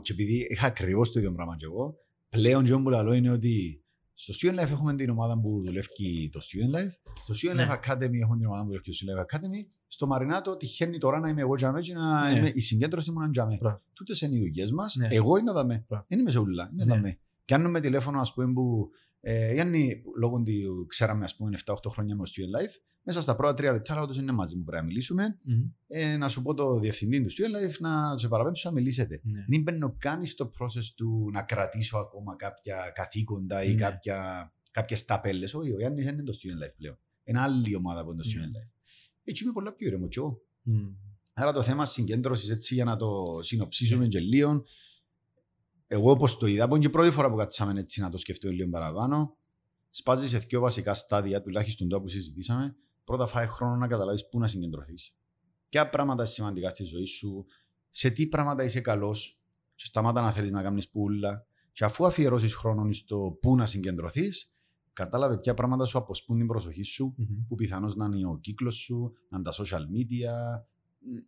Και επειδή είχα ακριβώς το ίδιο πράγμα και εγώ, πλέον και που λέω είναι ότι στο Student Life έχουμε την ομάδα που δουλεύει το Student Life. Στο Student Ναι. Life Academy έχουμε την ομάδα που δουλεύει το Student Life Academy. Στο Μαρινάτο τυχαίνει τώρα να είμαι εγώ τζαμέ και να Ναι. είμαι η συγκέντρωση μου να είναι τζαμέ. Μπράβο. Τούτες είναι οι δουλειές μας. Ναι. Εγώ είμαι δαμέ. Μπράβο. Δεν είμαι σε ούλα. Είμαι Ναι. δαμέ. Πιάνουμε τηλέφωνο, ας πούμε, που ε, Γιάννη, λόγω ότι ξέραμε, ας πούμε, 7-8 χρόνια με το Student Life, μέσα στα πρώτα τρία λεπτά, αλλά τους είναι μαζί μου πρέπει να μιλήσουμε, Μμμ. ε, να σου πω το διευθυντή του Student Life να σε παραπέμψω να μιλήσετε. Ναι. Δεν μπαίνω καν στο process του να κρατήσω ακόμα κάποια καθήκοντα ή Ναι. κάποια, κάποιες ταπέλες. Όχι, ο Γιάννης είναι το Student Life πλέον. Είναι άλλη ομάδα από το Student Ναι. Life. Έτσι είμαι πολλά πιο ήρεμο κι εγώ. Μμ. Άρα το θέμα συγκέντρωσης έτσι για να το συνοψίσουμε και λίγο. Εγώ όπως το είδα, που είναι και η πρώτη φορά που κάτσαμε έτσι να το σκεφτούμε λίγο παραπάνω, σπάζεις σε δύο βασικά στάδια, τουλάχιστον τώρα που συζητήσαμε. Πρώτα φάει χρόνο να καταλάβεις πού να συγκεντρωθείς. Ποια πράγματα είναι σημαντικά στη ζωή σου, σε τι πράγματα είσαι καλός και σταμάτα να θέλεις να κάνεις πουλά. Και αφού αφιερώσεις χρόνο στο πού να συγκεντρωθείς, κατάλαβε ποια πράγματα σου αποσπούν την προσοχή σου, Μμμ. που πιθανώς να είναι ο κύκλος σου, να είναι τα social media,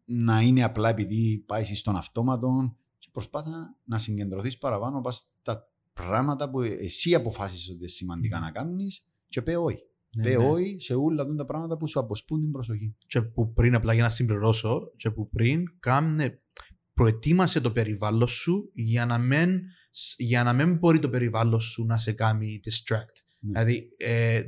να είναι απλά επειδή πάει στον αυτόματο και προσπάθα να συγκεντρωθείς παραπάνω πας στα πράγματα που εσύ αποφάσισες ότι είναι σημαντικά να κάνεις και πέ όχι. Ναι, Πέ ναι. όχι σε όλα αυτά τα πράγματα που σου αποσπούν την προσοχή. και που πριν, απλά για να συμπληρώσω, και που πριν κάμνε, προετοίμασε το περιβάλλον σου για να μην, για να μην μπορεί το περιβάλλον σου να σε κάνει distract. Ναι. Δηλαδή, ε,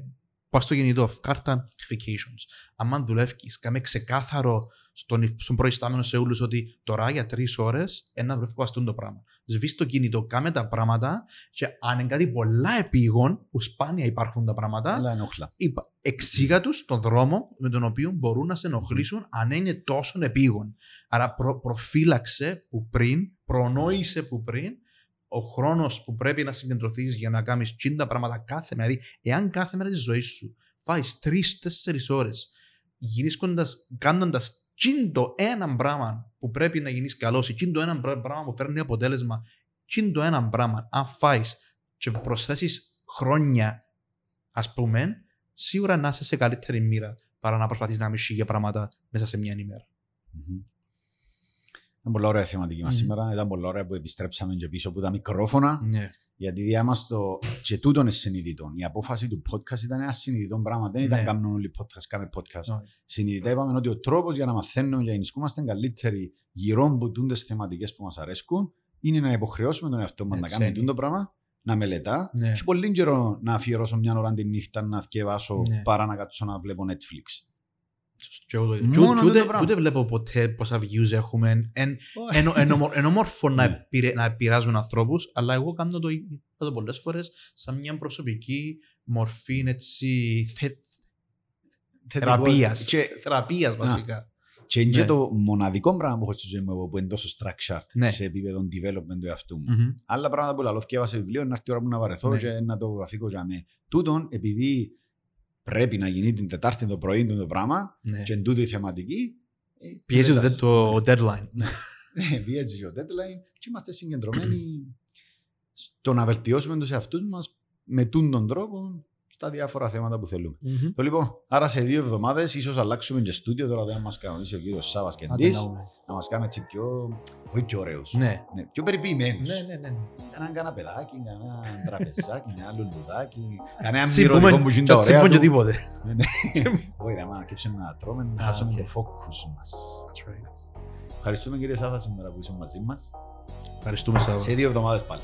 πας στο κινητό, κάρτα notifications. Αν δουλεύεις, κάμε ξεκάθαρο στον, στον προϊστάμενο σε όλους ότι τώρα για τρεις ώρες ένα δουλεύω αστούν το πράγμα. Σβήσει το κινητό, κάμε τα πράγματα και αν είναι κάτι πολλά επίγον, που σπάνια υπάρχουν τα πράγματα, Αλλά ενοχλά. είπα, εξήγα τους τον δρόμο με τον οποίο μπορούν να σε ενοχλήσουν αν είναι τόσο επίγον. Άρα προ, προφύλαξε που πριν, προνόησε που πριν, ο χρόνος που πρέπει να συγκεντρωθείς για να κάνεις τσίντα πράγματα κάθε μέρα. Δηλαδή, εάν κάθε μέρα της ζωής σου φάεις τρει-τέσσερι ώρες κάνοντας τσίντο ένα πράγμα που πρέπει να γίνεις καλός ή τσίντο ένα πρά- πράγμα που φέρνει αποτέλεσμα, τσίντο ένα πράγμα, αν φάεις και προσθέσεις χρόνια, ας πούμε, σίγουρα να είσαι σε καλύτερη μοίρα παρά να προσπαθείς να μισείς για πράγματα μέσα σε μια ημέρα. Μμμ. Ήταν πολλά ωραία θεματική μας Μμμ. σήμερα. Ήταν πολλά ωραία που επιστρέψαμε και πίσω από τα μικρόφωνα. Ναι. Γιατί διά μας το και τούτον είναι συνειδητό. Η απόφαση του podcast ήταν ένα συνειδητό πράγμα. Δεν ήταν Ναι. κάνουμε όλοι podcast, κάμε podcast. Όχι. Συνειδητά είπαμε ότι ο τρόπος για να μαθαίνουμε και να ενισχύμαστε καλύτεροι γύρω από τούντες θεματικές που μας αρέσκουν είναι να υποχρεώσουμε τον εαυτό μας να Έτσι κάνει είναι. τούτο πράγμα, να μελετά. Ναι. Και πολύ καιρό να αφιερώσω μια ώρα τη νύχτα να θυκευάσω Ναι. παρά να κάτσω να βλέπω Netflix. Ούτε- τούτο και ούτε- πράγμα. και ούτε βλέπω ποτέ πόσα views έχουμε. Εν, ενώ, ενώ, ενώ μόρφο να, Ναι. επηρε- να επηρεάζουν ανθρώπους, αλλά εγώ κάνω το, το πολλές φορές σαν μια προσωπική μορφή έτσι, θε, Θετικό. θεραπείας. Και Θεραπείας βασικά. Και είναι και Ναι. το μοναδικό πράγμα που έχω στη ζωή μου εγώ που είναι τόσο structured Ναι. σε επίπεδο development του εαυτού μου. Μμμ. Άλλα πράγματα που λαλώ θυκεύασα βιβλίο είναι να έρθει η ώρα μου να βαρεθώ Ναι. και να το αφήκω για μέ. Τούτον, επειδή πρέπει να γίνει την Τετάρτη το πρωί του το πράγμα Ναι. και εν τούτη η θεματική, ε, Πιέζει το, πετάς. το deadline. Ναι, πιέζει και ο deadline και είμαστε συγκεντρωμένοι στο να βελτιώσουμε τους εαυτούς μας με τούν τον τρόπο στα διάφορα θέματα που θέλουμε. Μμμ. Το λοιπόν, άρα σε δύο εβδομάδες ίσως αλλάξουμε και στούντιο, τώρα δεν μας κανονίσει ο κύριος Σάβας Άντε Κεντής, να δούμε. να μας κάνουμε έτσι πιο, όχι πιο ωραίους, Ναι. ναι, πιο περιποιημένους. Ναι, ναι, ναι. Κανένα καναπεδάκι, κανένα τραπεζάκι, κανένα λουλουδάκι, κανένα Τσιμπούμε- μυρωδικό που γίνει τα και ωραία τσιμπούν και του. τίποτε. Ναι, ναι. Όχι ρε, μα να κέψουμε να τρώμε, να Α, χάσουμε οκ. το focus μας. That's right. Ευχαριστούμε κύριε Σάβα σήμερα που είσαι μαζί μας. Ευχαριστούμε, Σάβα. Σε δύο εβδομάδες πάλι.